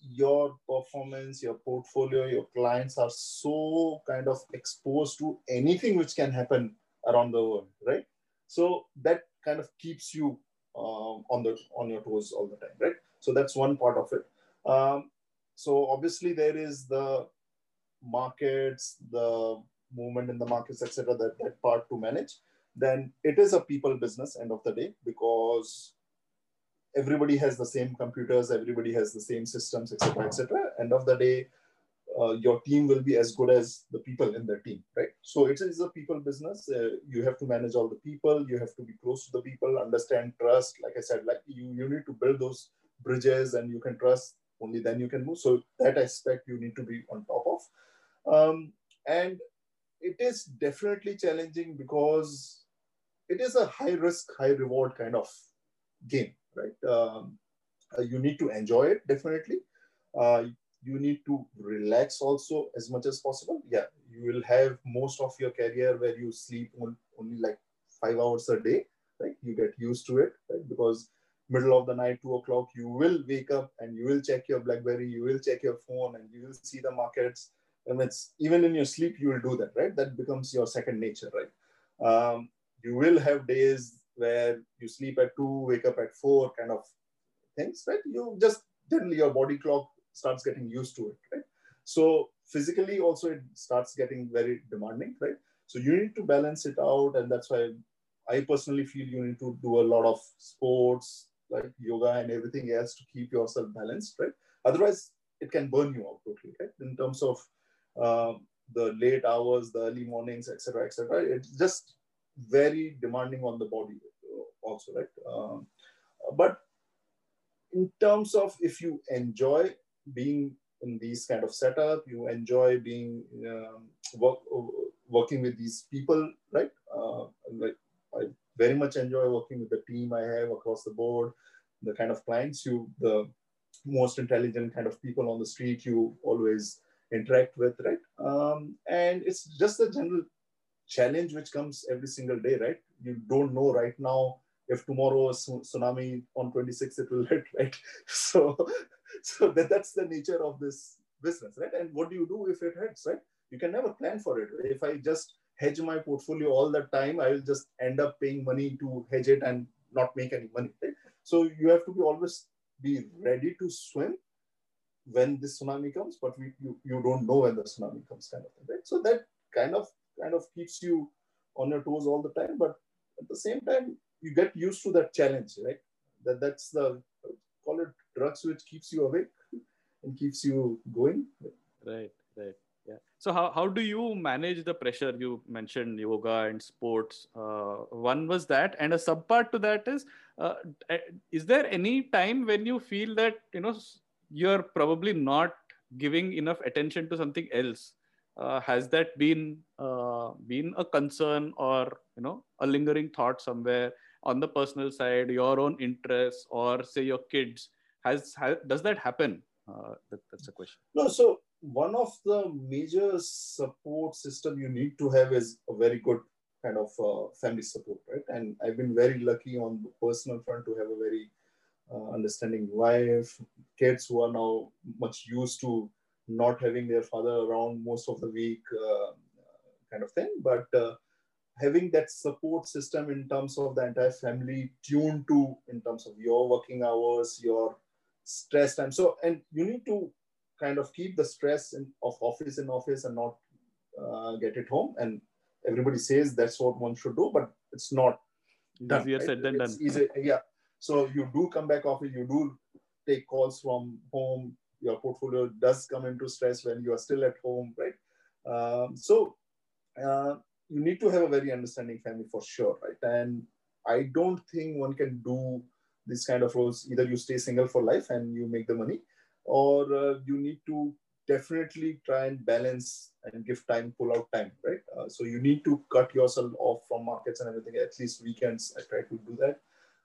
your performance your portfolio your clients are so kind of exposed to anything which can happen around the world right? So that kind of keeps you um, on the on your toes all the time right? So that's one part of it. Um, so obviously there is the markets the movement in the markets, etc., that, that part to manage, then it is a people business end of the day because everybody has the same computers, everybody has the same systems, etc., etc. End of the day, uh, your team will be as good as the people in the team, right? So it is a people business. Uh, you have to manage all the people. You have to be close to the people, understand, trust. Like I said, like you, you need to build those bridges, and you can trust. Only then you can move. So that aspect you need to be on top of. Um, and it is definitely challenging because it is a high risk, high reward kind of game, right? Um, uh, you need to enjoy it definitely. Uh, you need to relax also as much as possible. Yeah, you will have most of your career where you sleep on, only like five hours a day, right? You get used to it, right? Because middle of the night, two o'clock, you will wake up and you will check your BlackBerry, you will check your phone, and you will see the markets and it's even in your sleep you will do that right? That becomes your second nature right? Um, you will have days where you sleep at two wake up at four kind of things right? You just generally your body clock starts getting used to it right? So physically also it starts getting very demanding right? So you need to balance it out and that's why i personally feel you need to do a lot of sports like yoga and everything else to keep yourself balanced right? Otherwise it can burn you out totally right? In terms of um, the late hours, the early mornings, etc., etc. It's just very demanding on the body uh, also, right? Um, but in terms of if you enjoy being in these kind of setup. You enjoy being um, work, working with these people, right? Uh, like I very much enjoy working with the team I have across the board, the kind of clients you, the most intelligent kind of people on the street you always interact with, right? Um, and it's just a general challenge which comes every single day, right? You don't know right now if tomorrow a tsunami on 26 it will hit, right? So, so that, that's the nature of this business, right? And what do you do if it hits, right? You can never plan for it. If I just hedge my portfolio all the time, I will just end up paying money to hedge it and not make any money, right? So you have to be always be ready to swim when this tsunami comes, but we, you, you don't know when the tsunami comes kind of thing, right? So that kind of kind of keeps you on your toes all the time, but at the same time, you get used to that challenge, right? That that's the call it drugs which keeps you awake and keeps you going. Right, right. Yeah. So how, how do you manage the pressure? You mentioned yoga and sports. Uh, one was that, and a sub part to that is, uh, is there any time when you feel that you know you're probably not giving enough attention to something else? Uh, has that been uh, been a concern or you know a lingering thought somewhere on the personal side, your own interests, or say your kids? Has, has does that happen? Uh, that, that's a question. No, so one of the major support system you need to have is a very good kind of uh, family support, right? And I've been very lucky on the personal front to have a very uh, understanding wife, kids who are now much used to not having their father around most of the week, uh, kind of thing. But uh, having that support system in terms of the entire family tuned to in terms of your working hours, your stress time. So, and you need to kind of keep the stress in, of office in office and not uh, get it home. And everybody says that's what one should do, but it's not done. Easier right? said than it's done. Yeah. So you do come back office, you do take calls from home. Your portfolio does come into stress when you are still at home, right? Um, so uh, you need to have a very understanding family for sure, right? And I don't think one can do this kind of roles. Either you stay single for life and you make the money, or uh, you need to definitely try and balance and give time, pull out time, right? Uh, so you need to cut yourself off from markets and everything. At least weekends, I try to do that.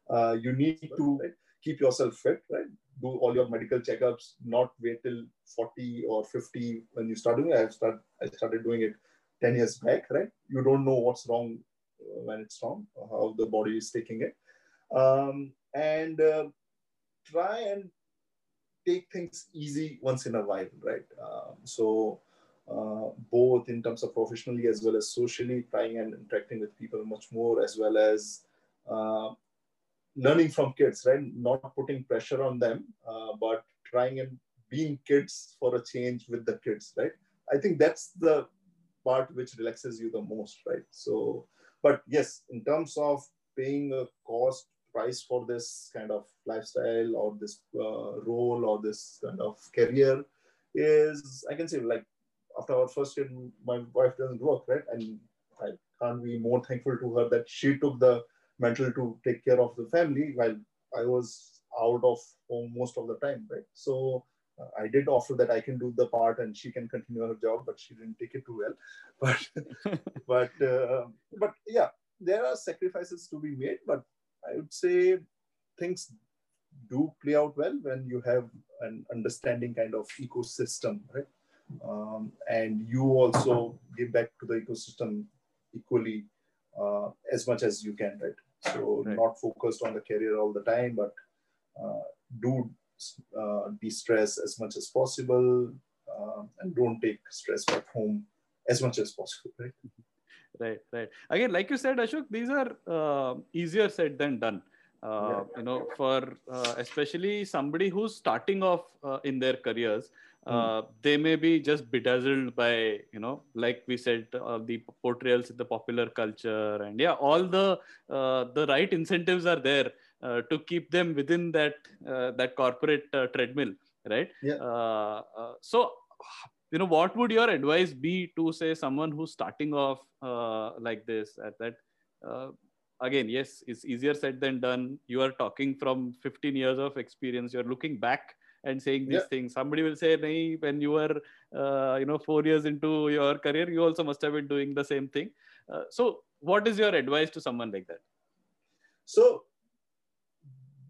Uh, you need to right, keep yourself fit, right? Do all your medical checkups. Not wait till 40 or 50 when you start doing it. I start. I started doing it 10 years back, right? You don't know what's wrong uh, when it's wrong, how the body is taking it, um, and uh, try and take things easy once in a while, right? Um, so uh, both in terms of professionally as well as socially, trying and interacting with people much more, as well as uh, learning from kids, right? Not putting pressure on them, uh, but trying and being kids for a change with the kids, right? I think that's the part which relaxes you the most, right? So, but yes, in terms of paying a cost price for this kind of lifestyle or this uh, role or this kind of career is, I can say, like after our first year, my wife doesn't work, right? And I can't be more thankful to her that she took the mental to take care of the family while I was out of home most of the time, right? So uh, I did offer that I can do the part and she can continue her job, but she didn't take it too well. But, but, uh, but yeah, there are sacrifices to be made, but I would say things do play out well when you have an understanding kind of ecosystem, right? Um, and you also give back to the ecosystem equally uh, as much as you can, right? So right. not focused on the career all the time, but uh, do uh, de-stress as much as possible uh, and don't take stress back home as much as possible, right? right right again like you said ashok these are uh, easier said than done uh, yeah. you know for uh, especially somebody who's starting off uh, in their careers mm. they may be just bedazzled by you know like we said uh, the portrayals in the popular culture and yeah all the the right incentives are there to keep them within that that corporate treadmill right yeah. so you know what would your advice be to say someone who's starting off uh, like this at that uh, again yes it's easier said than done you are talking from 15 years of experience you're looking back and saying these yeah. things somebody will say hey, when you were uh, you know four years into your career you also must have been doing the same thing uh, so what is your advice to someone like that so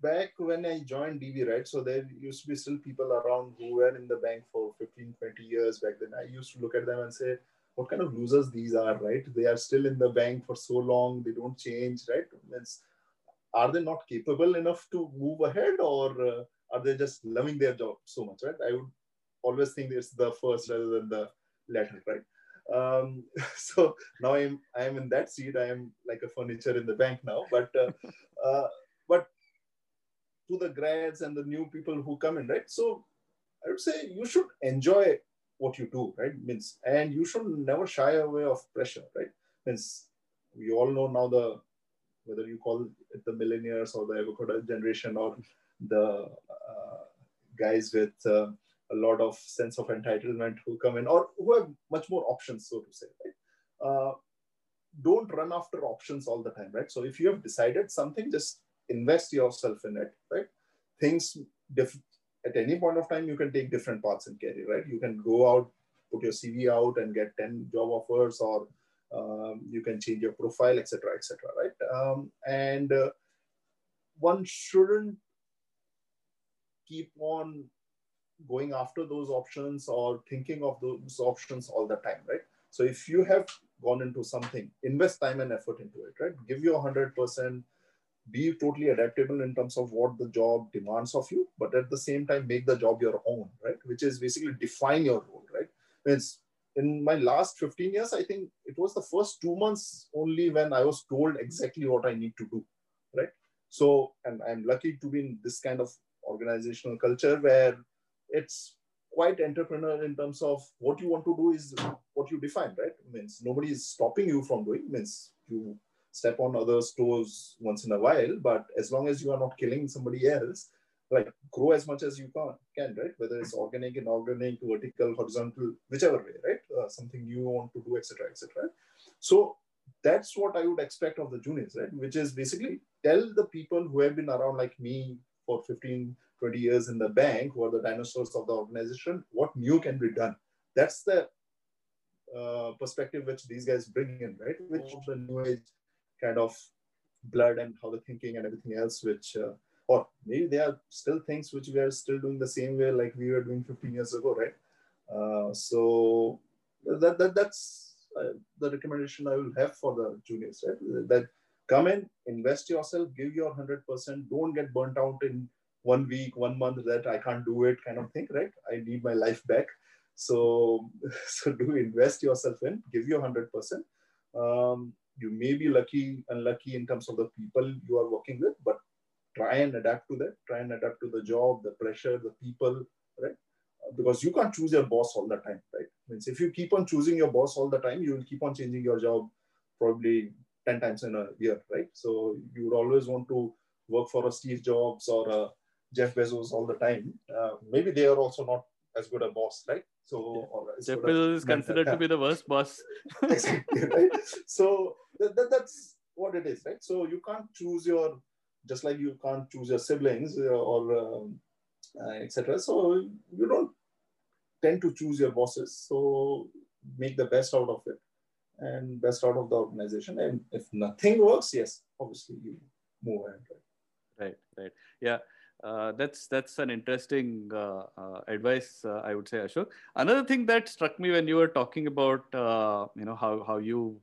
back when I joined DB, right? So there used to be still people around who were in the bank for 15, 20 years back then. I used to look at them and say, what kind of losers these are, right? They are still in the bank for so long, they don't change, right? It's, are they not capable enough to move ahead or uh, are they just loving their job so much, right? I would always think it's the first rather than the latter, right? Um, so now I'm I'm in that seat. I am like a furniture in the bank now. But uh, uh, but to the grads and the new people who come in, right? So I would say you should enjoy what you do, right? Means and you should never shy away of pressure, right? Means we all know now the whether you call it the millennials or the avocado generation or the guys with uh, a lot of sense of entitlement who come in or who have much more options, so to say, right? Uh, don't run after options all the time, right? So if you have decided something, just invest yourself in it, right? Things at any point of time you can take different paths in career, right? You can go out, put your CV out, and get ten job offers, or um, you can change your profile, etc., etc., right? Um, and uh, one shouldn't keep on going after those options or thinking of those options all the time, right? So if you have gone into something, invest time and effort into it, right? Give your 100%, be totally adaptable in terms of what the job demands of you, but at the same time, make the job your own, right? Which is basically define your role, right? It's in my last 15 years, I think it was the first two months only when I was told exactly what I need to do, right? So, and I'm lucky to be in this kind of organizational culture where it's quite entrepreneurial in terms of what you want to do is what you define, right? Means nobody is stopping you from doing. Means you step on other toes once in a while, but as long as you are not killing somebody else, like grow as much as you can, can right? Whether it's organic, inorganic, vertical, horizontal, whichever way, right? Uh, something you want to do, etc., etc. So that's what I would expect of the juniors, right? Which is basically tell the people who have been around like me for 15, 20 years in the bank, who are the dinosaurs of the organization, what new can be done? That's the uh, perspective which these guys bring in, right? Which the new age kind of blood and how the thinking and everything else, which, uh, or maybe there are still things which we are still doing the same way like we were doing 15 years ago, right? Uh, so that, that that's uh, the recommendation I will have for the juniors, right? That come in, invest yourself, give your 100%, don't get burnt out in one week, one month that I can't do it kind of thing, right? I need my life back. So, so do invest yourself in, give your 100%. Um, you may be lucky, unlucky in terms of the people you are working with, but try and adapt to that. Try and adapt to the job, the pressure, the people, right? Because you can't choose your boss all the time, right? Means if you keep on choosing your boss all the time, you will keep on changing your job probably 10 times in a year, right? So you would always want to work for a Steve Jobs or a Jeff Bezos all the time. Uh, maybe they are also not as good a boss, right? So Jeff Bezos is considered to be the worst boss. exactly, right? So that, that, that's what it is, right? So you can't choose your, just like you can't choose your siblings uh, or um, uh, etc. So you don't tend to choose your bosses. So make the best out of it and best out of the organization. And if nothing works, yes, obviously you move ahead. Right, right. right. Yeah uh, that's that's an interesting uh, uh, advice, uh, I would say, Ashok. Another thing that struck me when you were talking about, uh, you know, how how you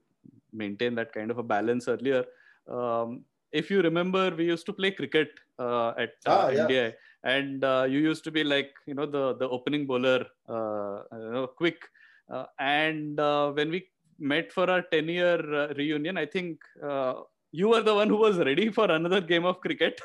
maintain that kind of a balance earlier. Um, if you remember, we used to play cricket uh, at ah, India, yeah. and you used to be like, you know, the the opening bowler, you know, quick. and when we met for our 10 year reunion, I think you were the one who was ready for another game of cricket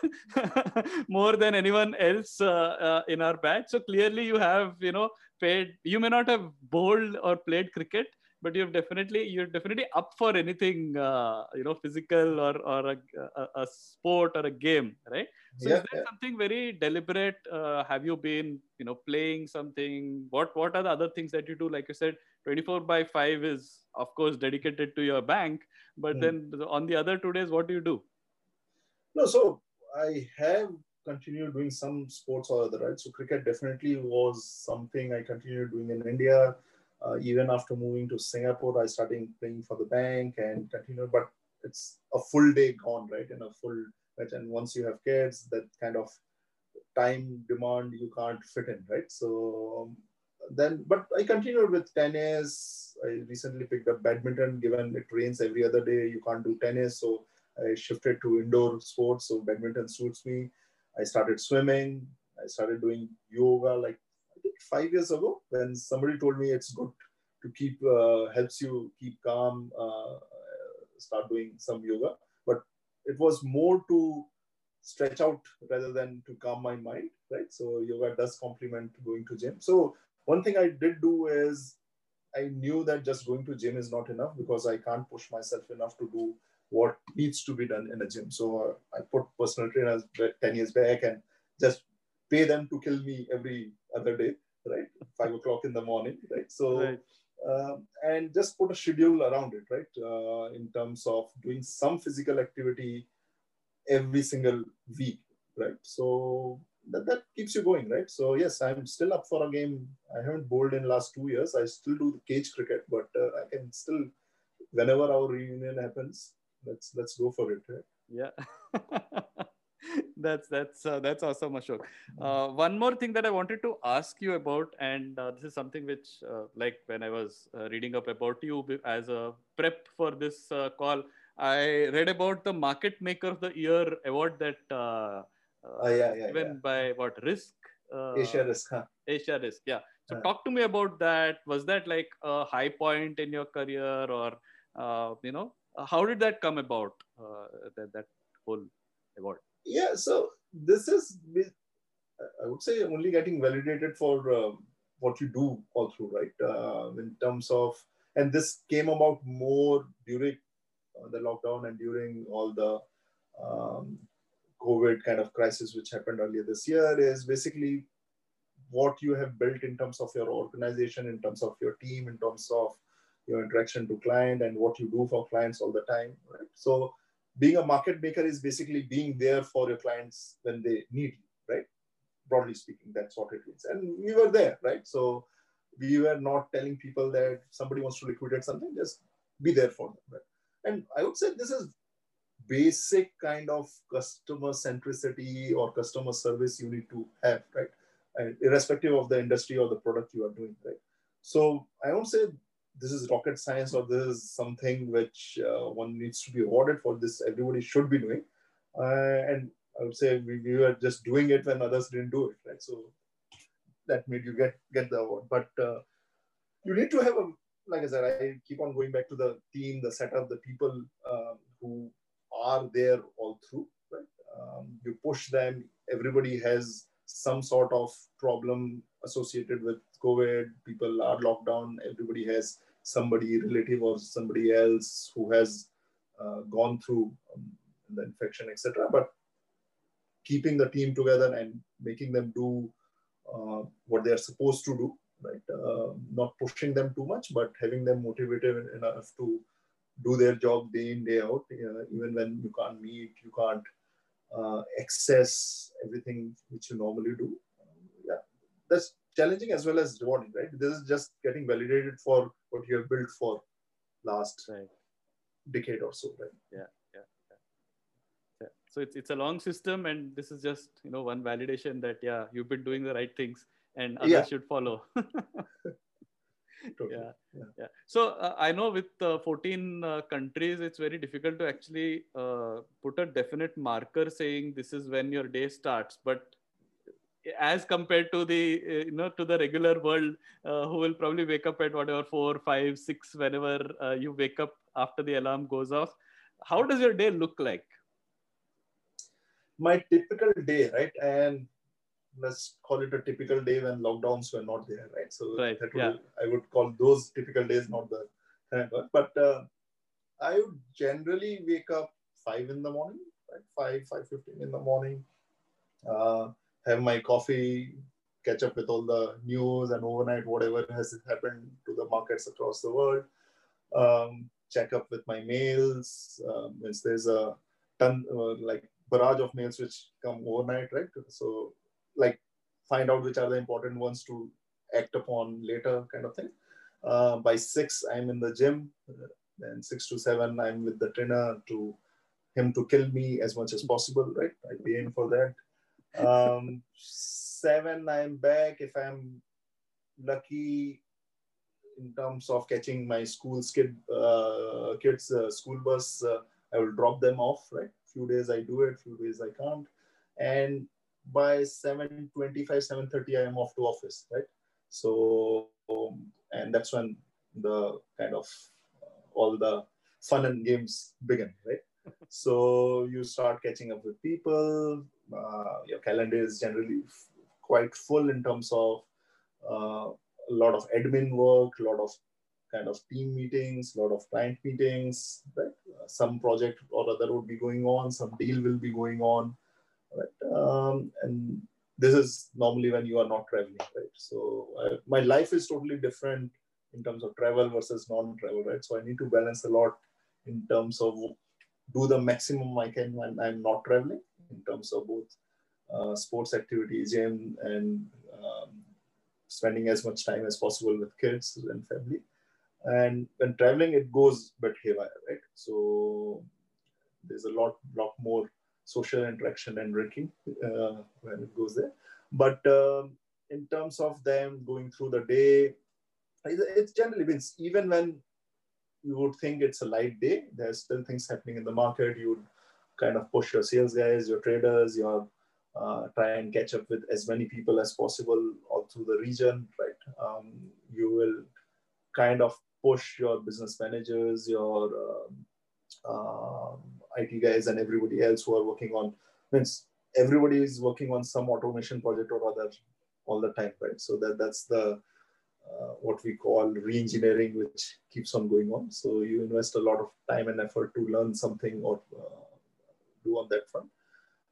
more than anyone else uh, uh, in our batch. So clearly you have you know paid you may not have bowled or played cricket but you're definitely you're definitely up for anything uh, you know physical or or a, a, a, sport or a game right so yeah, is there yeah. something very deliberate uh, have you been you know playing something what what are the other things that you do like you said 24 by 5 is of course dedicated to your bank but mm. then on the other two days what do you do no so i have continued doing some sports or other, right? So cricket definitely was something I continued doing in India. Uh, even after moving to Singapore, I started playing for the bank and continued, but it's a full day gone, right? In a full. And once you have kids, that kind of time demand you can't fit in, right? So um, then, but I continued with tennis. I recently picked up badminton, given it rains every other day, you can't do tennis. So I shifted to indoor sports. So badminton suits me. I started swimming. I started doing yoga like Think five years ago when somebody told me it's good to keep uh, helps you keep calm. Uh, start doing some yoga, but it was more to stretch out rather than to calm my mind, right? So yoga does complement going to gym. So one thing I did do is I knew that just going to gym is not enough because I can't push myself enough to do what needs to be done in a gym. So uh, I put personal trainers 10 years back and just pay them to kill me every other day, right? Five o'clock in the morning, right? So, right. Uh, and just put a schedule around it, right? Uh, in terms of doing some physical activity every single week, right? So that, that keeps you going, right? So yes, I'm still up for a game. I haven't bowled in last two years. I still do the cage cricket, but uh, I can still, whenever our reunion happens, let's let's go for it. Right? Yeah. that's that's uh, that's awesome ashok uh, one more thing that i wanted to ask you about and uh, this is something which uh, like when i was uh, reading up about you as a prep for this uh, call i read about the market maker of the year award that uh, yeah, yeah, given yeah. by what risk asia risk huh? asia risk yeah so talk to me about that was that like a high point in your career or you know how did that come about? Uh, that that whole award. Yeah, so this is I would say only getting validated for uh, what you do all through, right? Uh, in terms of, and this came about more during uh, the lockdown and during all the um, COVID kind of crisis which happened earlier this year. Is basically what you have built in terms of your organization, in terms of your team, in terms of your interaction to client and what you do for clients all the time, right? So being a market maker is basically being there for your clients when they need you, right? Broadly speaking, that's what it means. And we were there, right? So we were not telling people that somebody wants to liquidate something, just be there for them, right? And I would say this is basic kind of customer centricity or customer service you need to have, right? And irrespective of the industry or the product you are doing, right? So I won't say this is rocket science or this is something which uh, one needs to be awarded for this everybody should be doing. Uh, and i would say we, we, were just doing it when others didn't do it right? So that made you get get the award. But uh, you need to have a like i said i keep on going back to the team the setup the people um, who are there all through right? Um, you push them. Everybody has some sort of problem associated with covid. People are locked down. Everybody has somebody relative or somebody else who has uh, gone through um, the infection, etc. But keeping the team together and making them do uh, what they are supposed to do, right? Uh, not pushing them too much, but having them motivated enough to do their job day in day out, uh, even when you can't meet, you can't uh, access everything which you normally do. yeah, that's challenging as well as rewarding, right? This is just getting validated for what you have built for last right. decade or so, right? Yeah, yeah, yeah, yeah. So it's it's a long system, and this is just you know one validation that yeah you've been doing the right things, and others yeah. should follow. totally. yeah, yeah, yeah. So uh, I know with uh, 14 uh, countries, it's very difficult to actually uh, put a definite marker saying this is when your day starts, but as compared to the uh, you know to the regular world uh, who will probably wake up at whatever four five six whenever uh, you wake up after the alarm goes off. How does your day look like? My typical day right? And let's call it a typical day when lockdowns were not there right? So right. would, yeah. i would call those typical days not the but uh, i would generally wake up five in the morning right? Five five fifteen in the morning. Uh, have my coffee, catch up with all the news and overnight whatever has happened to the markets across the world. Um, check up with my mails. Um, there's a ton uh, like barrage of mails which come overnight, right? So like find out which are the important ones to act upon later, kind of thing. Uh, by six, I'm in the gym. Then six to seven, I'm with the trainer to him to kill me as much as possible, right? I pay him for that. Um, seven, I'm back. If I'm lucky in terms of catching my school kid, uh, kids' uh, school bus, uh, I will drop them off, right? Few days I do it, few days I can't. And by 7.25, 7.30, I am off to office, right? So, um, and that's when the kind of uh, all the fun and games begin, right? so you start catching up with people. Uh, your calendar is generally quite full in terms of uh, a lot of admin work, a lot of kind of team meetings, a lot of client meetings, right? Uh, some project or other would be going on, some deal will be going on, right? Um, and this is normally when you are not traveling, right? So uh, my life is totally different in terms of travel versus non-travel, right? So I need to balance a lot in terms of do the maximum I can when I'm not traveling in terms of both uh, sports activities, gym, and um, spending as much time as possible with kids and family. And when traveling, it goes but haywire, right? So there's a lot, lot more social interaction and drinking uh, when it goes there. But um, in terms of them going through the day, it's generally been even when you would think it's a light day, there's still things happening in the market. You would kind of push your sales guys, your traders, your uh, try and catch up with as many people as possible all through the region, right? Um, you will kind of push your business managers, your um, um IT guys, and everybody else who are working on. Means everybody is working on some automation project or other all the time, right? So that that's the uh, what we call re-engineering, which keeps on going on. So you invest a lot of time and effort to learn something or uh, do on that front.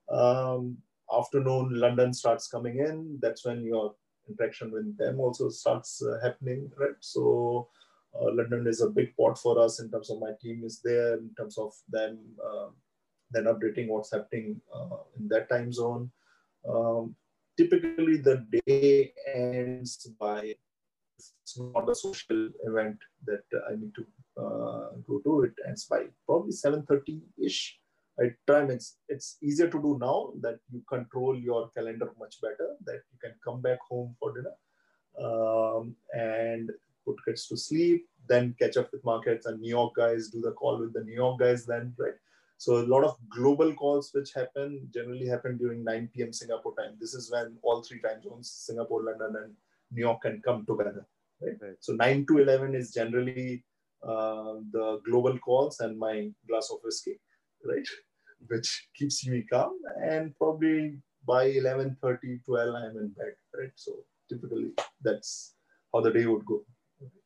Um, afternoon, London starts coming in. That's when your interaction with them also starts uh, happening, right? So uh, London is a big pot for us in terms of my team is there, in terms of them uh, then updating what's happening uh, in that time zone. Um, typically, the day ends by it's not a social event that I need to uh, go to. It ends by probably 7:30 ish. I try. It's it's easier to do now that you control your calendar much better. That you can come back home for dinner um, and put kids to sleep, then catch up with markets and New York guys do the call with the New York guys. Then right. So a lot of global calls which happen generally happen during 9 p.m. Singapore time. This is when all three time zones, Singapore, London, and New York, can come together. Right. right. So 9 to 11 is generally uh, the global calls and my glass of whiskey, right? Which keeps me calm. And probably by 11:30, 12, I'm in bed, right? So typically that's how the day would go.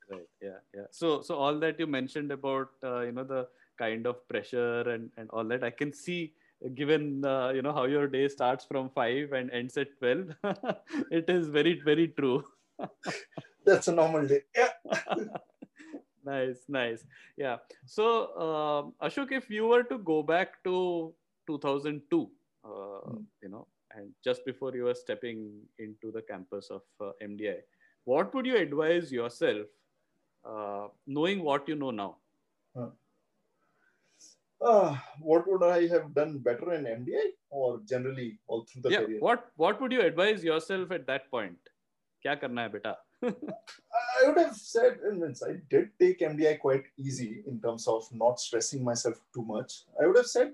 Right. Yeah. Yeah. So, so all that you mentioned about, uh, you know, the kind of pressure and, and all that, I can see given, uh, you know, how your day starts from five and ends at 12, it is very, very true. that's a normal day. Yeah nice nice. Yeah. So um, ashok if you were to go back to 2002 uh, mm. you know and just before you were stepping into the campus of uh, mdi what would you advise yourself uh, knowing what you know now? Ah, what would i have done better in mdi or generally all through the yeah, career? what what would you advise yourself at that point? Kya karna hai beta? Ah, I would have said, and I did take MDI quite easy in terms of not stressing myself too much. I would have said,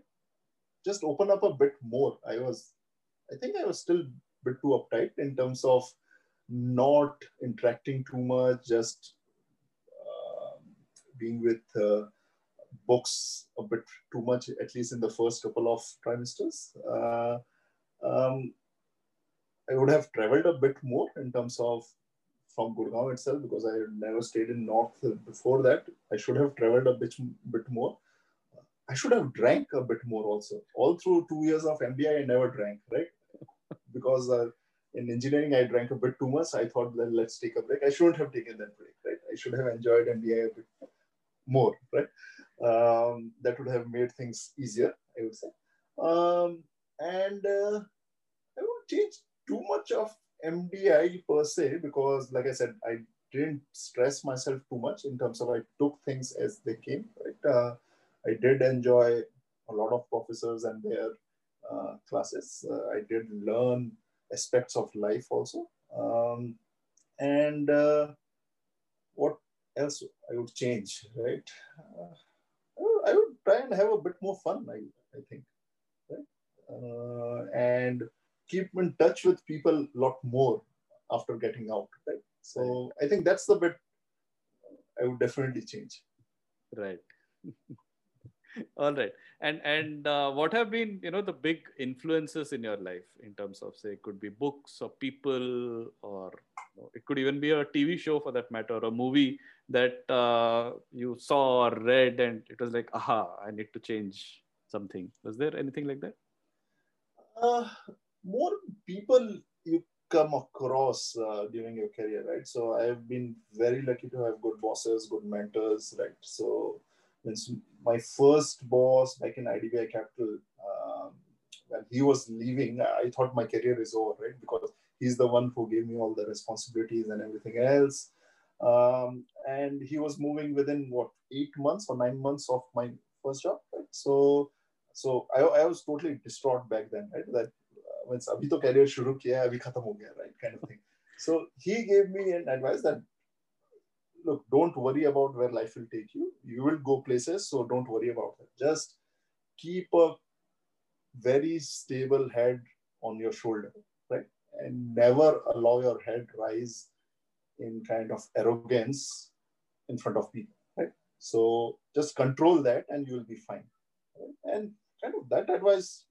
just open up a bit more. I was, I think I was still a bit too uptight in terms of not interacting too much, just uh, being with uh, books a bit too much, at least in the first couple of trimesters. Uh, um, I would have traveled a bit more in terms of from Gurgaon itself because I had never stayed in North before that. I should have traveled a bit, bit more. I should have drank a bit more also. All through two years of MBA, I never drank, right? Because uh, in engineering, I drank a bit too much. I thought, well, let's take a break. I shouldn't have taken that break, right? I should have enjoyed MBA a bit more, right? Um, that would have made things easier, I would say. Um, and uh, I won't change too much of MDI per se because, like I said, I didn't stress myself too much in terms of I took things as they came. Right, uh, I did enjoy a lot of professors and their uh, classes. Uh, I did learn aspects of life also. Um, and uh, what else I would change, right? Uh, I would try and have a bit more fun, I, I think, right? Uh, and keep in touch with people a lot more after getting out, right? So I think that's the bit I would definitely change. Right. all right and and uh, what have been you know the big influences in your life in terms of say it could be books or people or you know, it could even be a tv show for that matter or a movie that uh, you saw or read and it was like aha i need to change something was there anything like that uh, more people you come across uh, during your career right so i have been very lucky to have good bosses good mentors right so my first boss back in IDBI Capital, um, when he was leaving, I thought my career is over, right? Because he's the one who gave me all the responsibilities and everything else. Um, and he was moving within what eight months or nine months of my first job, right? So, so I, I was totally distraught back then, right? That when abhi career shuru kiya, abhi khatam ho gaya, right? Kind of thing. So he gave me an advice that look, don't worry about where life will take you. You will go places, so don't worry about it. Just keep a very stable head on your shoulder, right? And never allow your head rise in kind of arrogance in front of people, right? So just control that and you'll be fine. Right? And kind of that advice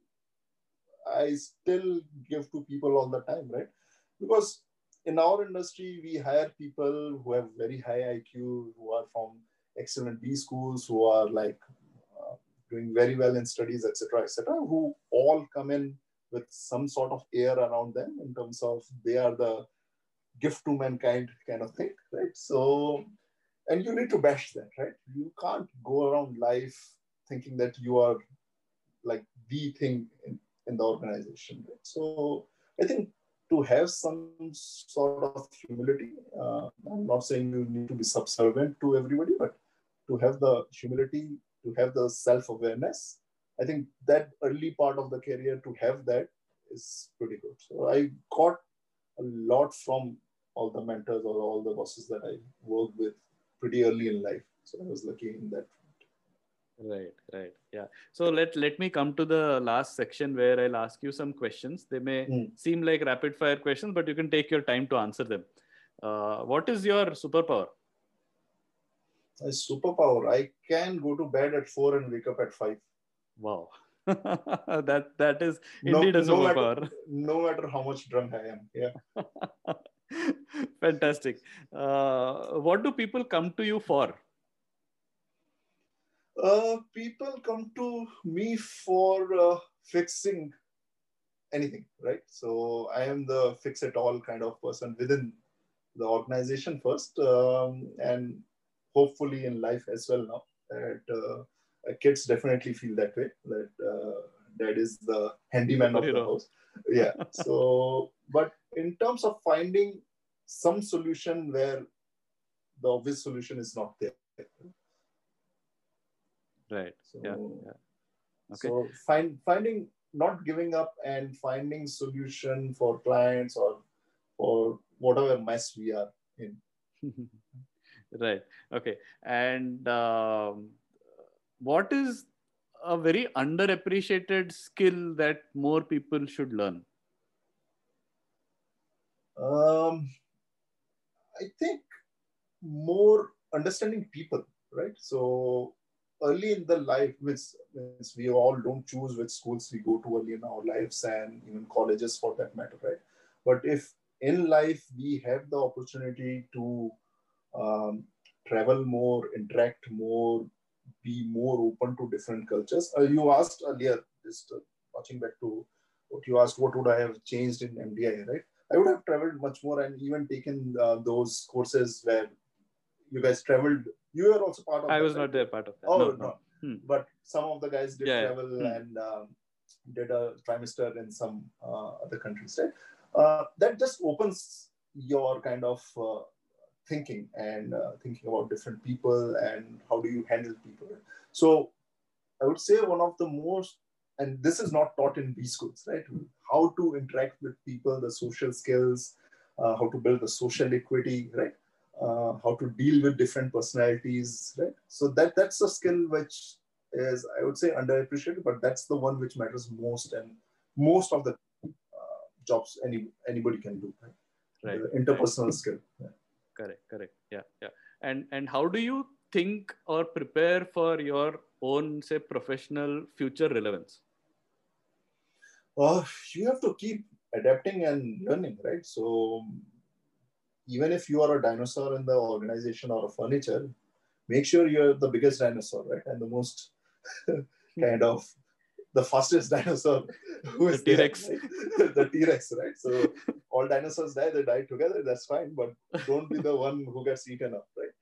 I still give to people all the time, right? Because in our industry, we hire people who have very high IQ, who are from excellent B schools, who are like uh, doing very well in studies, etc., etc., who all come in with some sort of air around them in terms of they are the gift to mankind kind of thing, right? So, and you need to bash that, right? You can't go around life thinking that you are like the thing in, in the organization, right? So, I think to have some sort of humility. Uh, I'm not saying you need to be subservient to everybody, but to have the humility, to have the self awareness. I think that early part of the career to have that is pretty good. So I got a lot from all the mentors or all the bosses that I worked with pretty early in life. So I was lucky in that Right, right. Yeah. So let let me come to the last section where I'll ask you some questions. They may mm. seem like rapid fire questions, but you can take your time to answer them. Uh, what is your superpower? A superpower. I can go to bed at four and wake up at five. Wow. that that is indeed no, a superpower. No matter, no matter how much drunk I am. Yeah. Fantastic. Uh, what do people come to you for? Uh, people come to me for uh, fixing anything, right? So I am the fix it all kind of person within the organization first, um, and hopefully in life as well now. That uh, kids definitely feel that way. That uh, that is the handyman of the house. Yeah. So, but in terms of finding some solution where the obvious solution is not there right. So, yeah, yeah. okay. so find finding not giving up and finding solution for clients or for whatever mess we are in. Right. Okay. And um, what is a very underappreciated skill that more people should learn? Um, i think more understanding people right? So early in the life, which, which we all don't choose which schools we go to early in our lives and even colleges for that matter, right? But if in life we have the opportunity to um, travel more, interact more, be more open to different cultures. Uh, you asked earlier, just uh, watching back to what you asked, what would I have changed in MDI, right? I would have traveled much more and even taken uh, those courses where you guys traveled you were also part of. I was not there part of that. Oh no, no. Hmm. but some of the guys did yeah, travel, yeah. Hmm. and um, did a trimester in some uh, other countries, right? Uh, that just opens your kind of uh, thinking and uh, thinking about different people and how do you handle people. So I would say one of the most, and this is not taught in B schools, right? How to interact with people, the social skills, uh, how to build the social equity, right? Uh, how to deal with different personalities, right? So that that's a skill which is, I would say, underappreciated, but that's the one which matters most, and most of the uh, jobs any anybody can do, right? Right. The interpersonal skill. Yeah. Correct. Correct. Yeah. Yeah. And and how do you think or prepare for your own, say, professional future relevance? Uh, you have to keep adapting and learning, right? So even if you are a dinosaur in the organization or a furniture, make sure you're the biggest dinosaur, right? And the most kind of the fastest dinosaur who is the T-Rex. Right? the T-Rex, right? So all dinosaurs die, they die together, that's fine, but don't be the one who gets eaten up, right?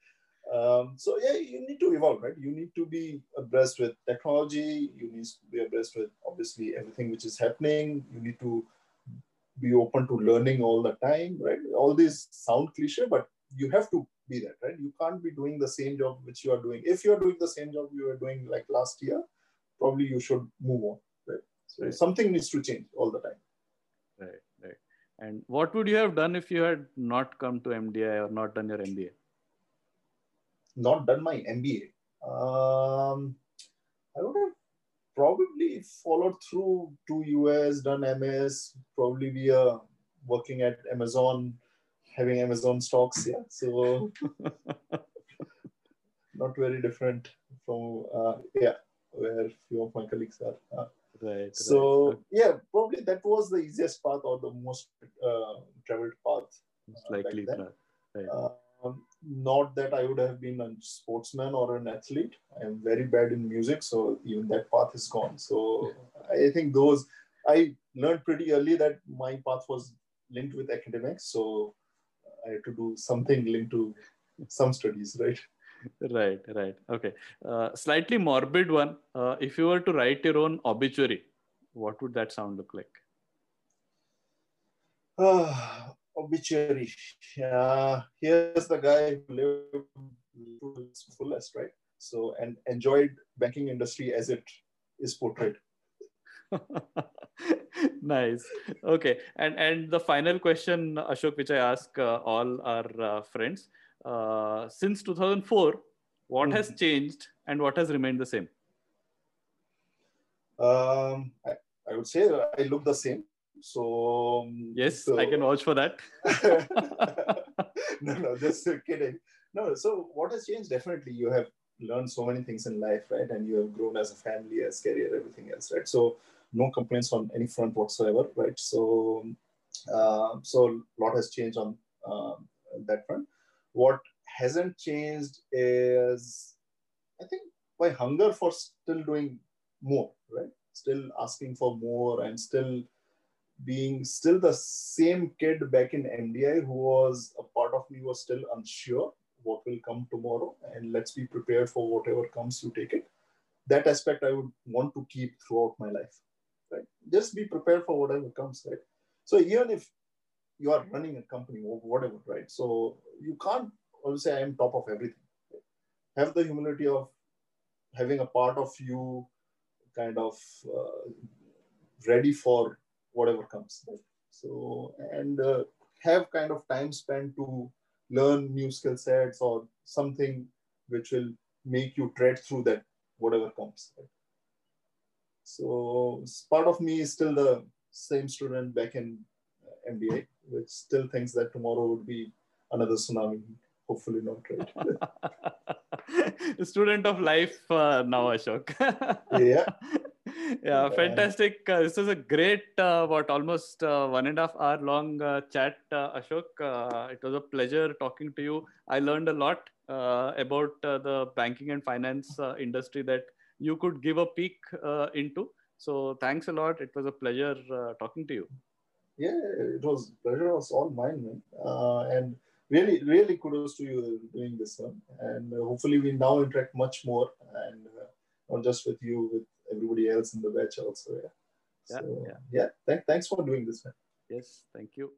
Um, so yeah, you need to evolve, right? You need to be abreast with technology. You need to be abreast with obviously everything which is happening. You need to be open to learning all the time, right? All these sound cliche, but you have to be that, right? You can't be doing the same job which you are doing. If you are doing the same job you were doing like last year, probably you should move on, right? So right. something needs to change all the time. Right, right. And what would you have done if you had not come to MDI or not done your MBA? Not done my MBA. Um, I would have probably followed through to US, done MS, probably be uh, working at Amazon, having Amazon stocks. Yeah, so not very different from uh, yeah where few of my colleagues are. Uh, right. So right. yeah, probably that was the easiest path or the most uh, traveled path. Slightly, right. Um, not that I would have been a sportsman or an athlete. I am very bad in music, so even that path is gone. So I think those I learned pretty early that my path was linked with academics. So I had to do something linked to some studies, right? Right, right. Okay. Uh, slightly morbid one. Uh, if you were to write your own obituary, what would that sound look like? Uh, obituary. Uh, here's the guy who lived to his fullest, right? So, and enjoyed banking industry as it is portrayed. nice. Okay. And and the final question, Ashok, which I ask uh, all our uh, friends. Uh, since 2004, what mm-hmm. has changed and what has remained the same? Um, I, I would say I look the same. So um, yes, so... I can vouch for that. no, no, just kidding. No, so what has changed? Definitely, you have learned so many things in life, right? And you have grown as a family, as career, everything else, right? So no complaints on any front whatsoever, right? So uh, so a lot has changed on uh, that front. What hasn't changed is, I think, my hunger for still doing more, right? Still asking for more and still being still the same kid back in MDI who was a part of me was still unsure what will come tomorrow and let's be prepared for whatever comes you take it. That aspect i would want to keep throughout my life right? Just be prepared for whatever comes right? So even if you are running a company or whatever right? So you can't always say i am top of everything. Right? have the humility of having a part of you kind of uh, ready for whatever comes. So, and uh, have kind of time spent to learn new skill sets or something which will make you tread through that, whatever comes. So, part of me is still the same student back in uh, MBA, which still thinks that tomorrow would be another tsunami. Hopefully, not right. student of life uh, now, Ashok. yeah yeah fantastic. Uh, this is a great uh, what almost uh, one and a half hour long uh, chat uh, ashok. Uh, it was a pleasure talking to you. I learned a lot about the banking and finance industry that you could give a peek into. So thanks a lot. It was a pleasure talking to you. Yeah it was pleasure it was all mine man. and really really kudos to you doing this one and hopefully we now interact much more and not just with you with everybody else in the batch also. Yeah. Yeah, so, yeah. yeah. Th- thanks for doing this, man. Yes, thank you.